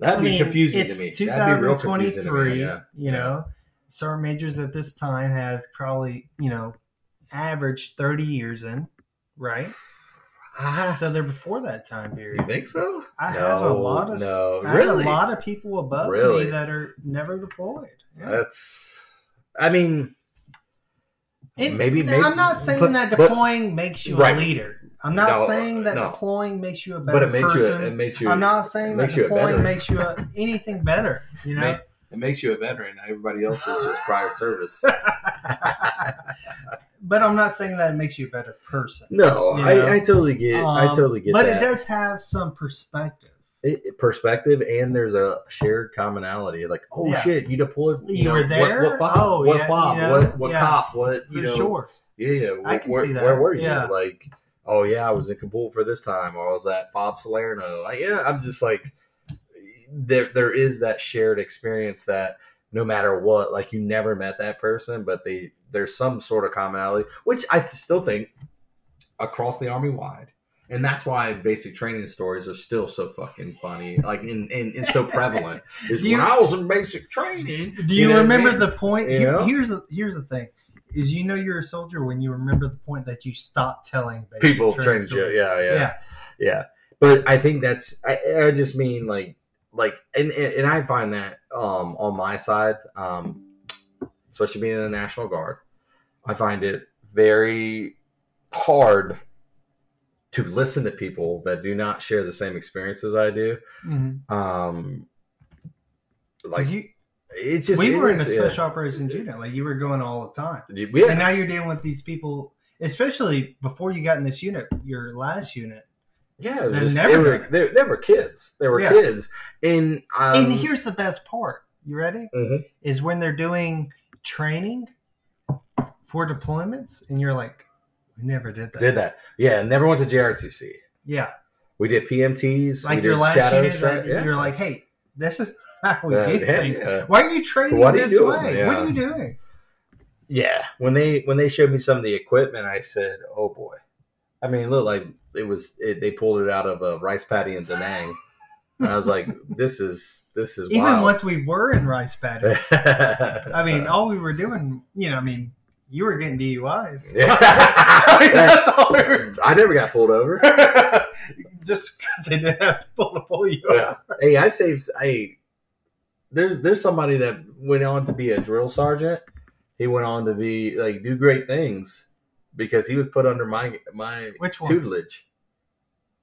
S2: That'd
S1: I
S2: be
S1: mean,
S2: confusing to me. That'd be real confusing to
S1: 2023
S2: me. Yeah.
S1: you know sergeant majors at this time have probably you know averaged 30 years in right
S2: Ah,
S1: so they're before that time period
S2: you think so?
S1: I
S2: no,
S1: have a lot of
S2: no,
S1: I
S2: really.
S1: have a lot of people above
S2: Really?
S1: me that are never deployed. Yeah.
S2: That's. I mean,
S1: It-
S2: maybe- maybe-
S1: I'm not saying
S2: but-
S1: that
S2: but-
S1: deploying makes you
S2: Right.
S1: a leader. I'm not
S2: No,
S1: saying that
S2: no.
S1: deploying makes you a better
S2: but it makes
S1: person.
S2: you. It makes you.
S1: I'm not saying that
S2: makes you
S1: deploying makes you a, anything better. You know,
S2: Ma- It makes you a veteran. Everybody else is just prior service.
S1: but I'm not saying that it makes you a better person.
S2: No,
S1: You know?
S2: I, I totally get. I
S1: Um,
S2: totally get
S1: But
S2: that.
S1: it does have some perspective.
S2: Perspective, and there's a shared commonality. Like, oh
S1: Yeah.
S2: shit, you deployed. You,
S1: You
S2: know,
S1: were there?
S2: what fob?
S1: Oh,
S2: what
S1: yeah,
S2: fob?
S1: you know,
S2: what what
S1: yeah.
S2: cop? What you
S1: For
S2: know?
S1: sure.
S2: Yeah, yeah.
S1: I can
S2: where,
S1: see that,
S2: Where were you?
S1: yeah.
S2: Like, oh yeah, I was in Kabul for this time, or I was at Fob Salerno. I, yeah, I'm just like, there there is that shared experience that no matter what, like you never met that person, but they there's some sort of commonality, which I still think across the army wide. And that's why basic training stories are still so fucking funny, like and, and, and so prevalent. Is
S1: you-
S2: when I was in basic training.
S1: Do you,
S2: know what I
S1: remember
S2: mean?
S1: the point?
S2: You know?
S1: here's the, here's the thing: is you know you're a soldier when you remember the point that you stop telling basic
S2: people
S1: training
S2: train
S1: stories.
S2: yeah, yeah,
S1: yeah.
S2: yeah but i think that's i, I just mean like like and, and and i find that um on my side um especially being in the national guard i find it very hard to listen to people that do not share the same experiences i do
S1: Mhm.
S2: um like
S1: you,
S2: it's just
S1: we
S2: it
S1: were in a
S2: is, yeah.
S1: special operations unit, like you were going all the time,
S2: yeah,
S1: and now you're dealing with these people. Especially before you got in this unit, your last unit.
S2: yeah, it was
S1: They're
S2: just, they were they, they were kids. They were
S1: Yeah.
S2: kids, and um,
S1: and here's the best part. You ready?
S2: Mhm.
S1: Is when they're doing training for deployments, and you're like, "We never did that."
S2: Did that? Yeah, never went to JRTC.
S1: Yeah,
S2: We did PMTs.
S1: like
S2: we
S1: your
S2: did
S1: last
S2: shadow
S1: unit,
S2: yeah.
S1: you're like, "Hey, this is how we
S2: Yeah,
S1: did
S2: yeah,
S1: things.
S2: yeah.
S1: Why are you training
S2: What you
S1: this
S2: doing?
S1: way? What are you doing?"
S2: yeah. When they when they showed me some of the equipment, I said, "Oh boy." I mean, it looked like it was. It, they pulled it out of a rice paddy in Da Nang. And I was like, "This is this is
S1: Even
S2: wild."
S1: once we were in rice paddy, I
S2: I
S1: mean, all we were doing, you know, I mean, you were getting DUIs.
S2: Yeah.
S1: I mean, that's all were
S2: I never got pulled over.
S1: Just because they didn't have people to pull you over.
S2: Hey, I saved. Hey, there's there's somebody that went on to be a drill sergeant. He went on to be like do great things because he was put under my my
S1: Which one?
S2: tutelage.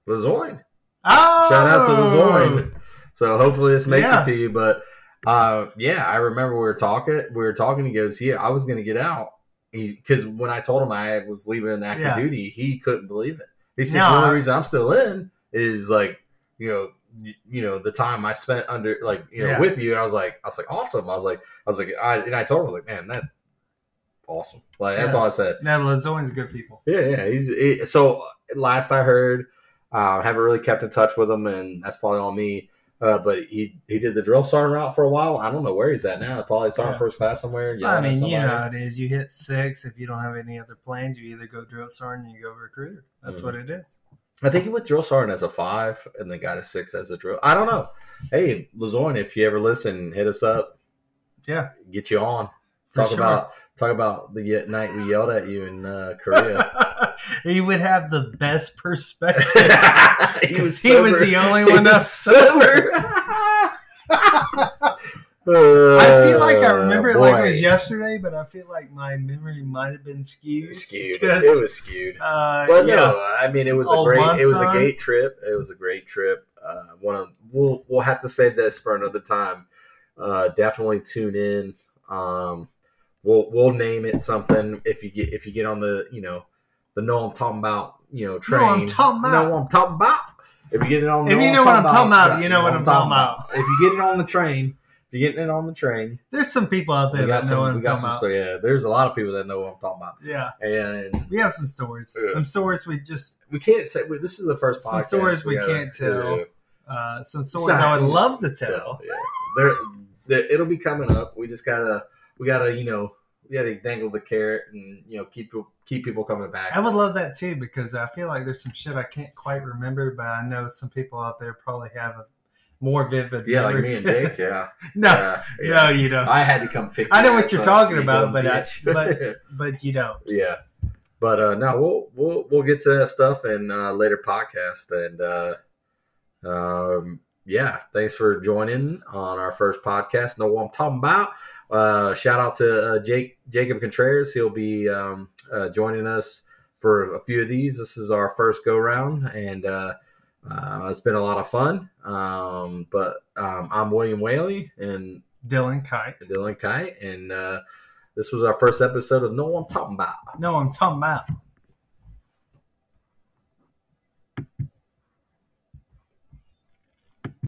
S2: Lazoin.
S1: Oh,
S2: Shout out to Lazoin. So hopefully this makes
S1: Yeah.
S2: it to you. But uh, yeah, I remember we were talking. We were talking. He goes, "Yeah, I was going to get out." Because when I told him I was leaving active
S1: Yeah.
S2: duty, he couldn't believe it. He said,
S1: No,
S2: "The only
S1: I-
S2: reason I'm still in is like, you know, you, you know, the time I spent under like, you know,
S1: Yeah.
S2: with you." And I was like, I was like, awesome. I was like, I was like, I and I told him, I was like, man, that awesome. Like that's all I said.
S1: No, Lazoin's good people.
S2: Yeah, yeah. He's he, so last I heard, uh, haven't really kept in touch with him, and that's probably on me. Uh, but he he did the drill sergeant route for a while. I don't know where he's at now. Probably sergeant
S1: Yeah.
S2: first class somewhere.
S1: I mean, you know how it is. You hit six. If you don't have any other plans, you either go drill sergeant or you go recruiter. That's
S2: Mhm.
S1: what it is.
S2: I think he went drill sergeant as a five, and then got a six as a drill. I don't know. Hey, Lazoin, if you ever listen, hit us up.
S1: Yeah.
S2: get you on.
S1: For
S2: Talk
S1: sure.
S2: about talk about the night we yelled at you in uh, Korea.
S1: he would have the best perspective.
S2: he was
S1: He was the only
S2: He
S1: one
S2: was
S1: up.
S2: sober.
S1: I feel like I remember it like it
S2: Uh,
S1: was yesterday, but I feel like my memory might have been skewed.
S2: skewed. It was skewed.
S1: Uh,
S2: But
S1: yeah.
S2: no, I mean it was a great it was a great trip. It was a great trip. Uh, one of we'll we'll have to save this for another time. Uh, definitely tune in. Um, we'll we'll name it something if you get if you get on the you know the know I'm talking about you know train.
S1: I'm talking about.
S2: Know what I'm talking about. If you get it on,
S1: If you know what I'm talking about, you know what I'm talking about.
S2: If you get it on the train, if you're getting it on the train,
S1: There's some people out there
S2: we
S1: that know what I'm talking about.
S2: Story. Yeah, there's a lot of people that know what I'm talking about,
S1: Yeah,
S2: and
S1: we have some stories.
S2: Yeah.
S1: Some stories we just,
S2: we can't say we- this is the first podcast.
S1: Some stories we
S2: gotta-
S1: can't tell.
S2: yeah.
S1: uh, some stories I would love to tell.
S2: Yeah, there, there, it'll be coming up. We just gotta, we gotta, you know, we gotta dangle the carrot and you know keep keep people coming back.
S1: I would love that too because I feel like there's some shit I can't quite remember, but I know some people out there probably have a more vivid.
S2: yeah, like me and Jake. Yeah,
S1: no,
S2: yeah, yeah.
S1: no, you don't.
S2: I had to come pick.
S1: I know what you're talking about, but I- but- but you don't.
S2: yeah, but uh, no, we'll we'll we'll get to that stuff in uh, later podcast and. uh um, yeah, thanks for joining on our first podcast. Know what I'm talking about. Uh, shout out to uh, Jake Jacob Contreras. He'll be um, uh, joining us for a few of these. This is our first go round, and uh, uh, it's been a lot of fun. Um, but um, I'm William Whaley and
S1: Dylan Kite.
S2: Dylan Kite, and uh, this was our first episode of No I'm Talking About.
S1: No, I'm talking about.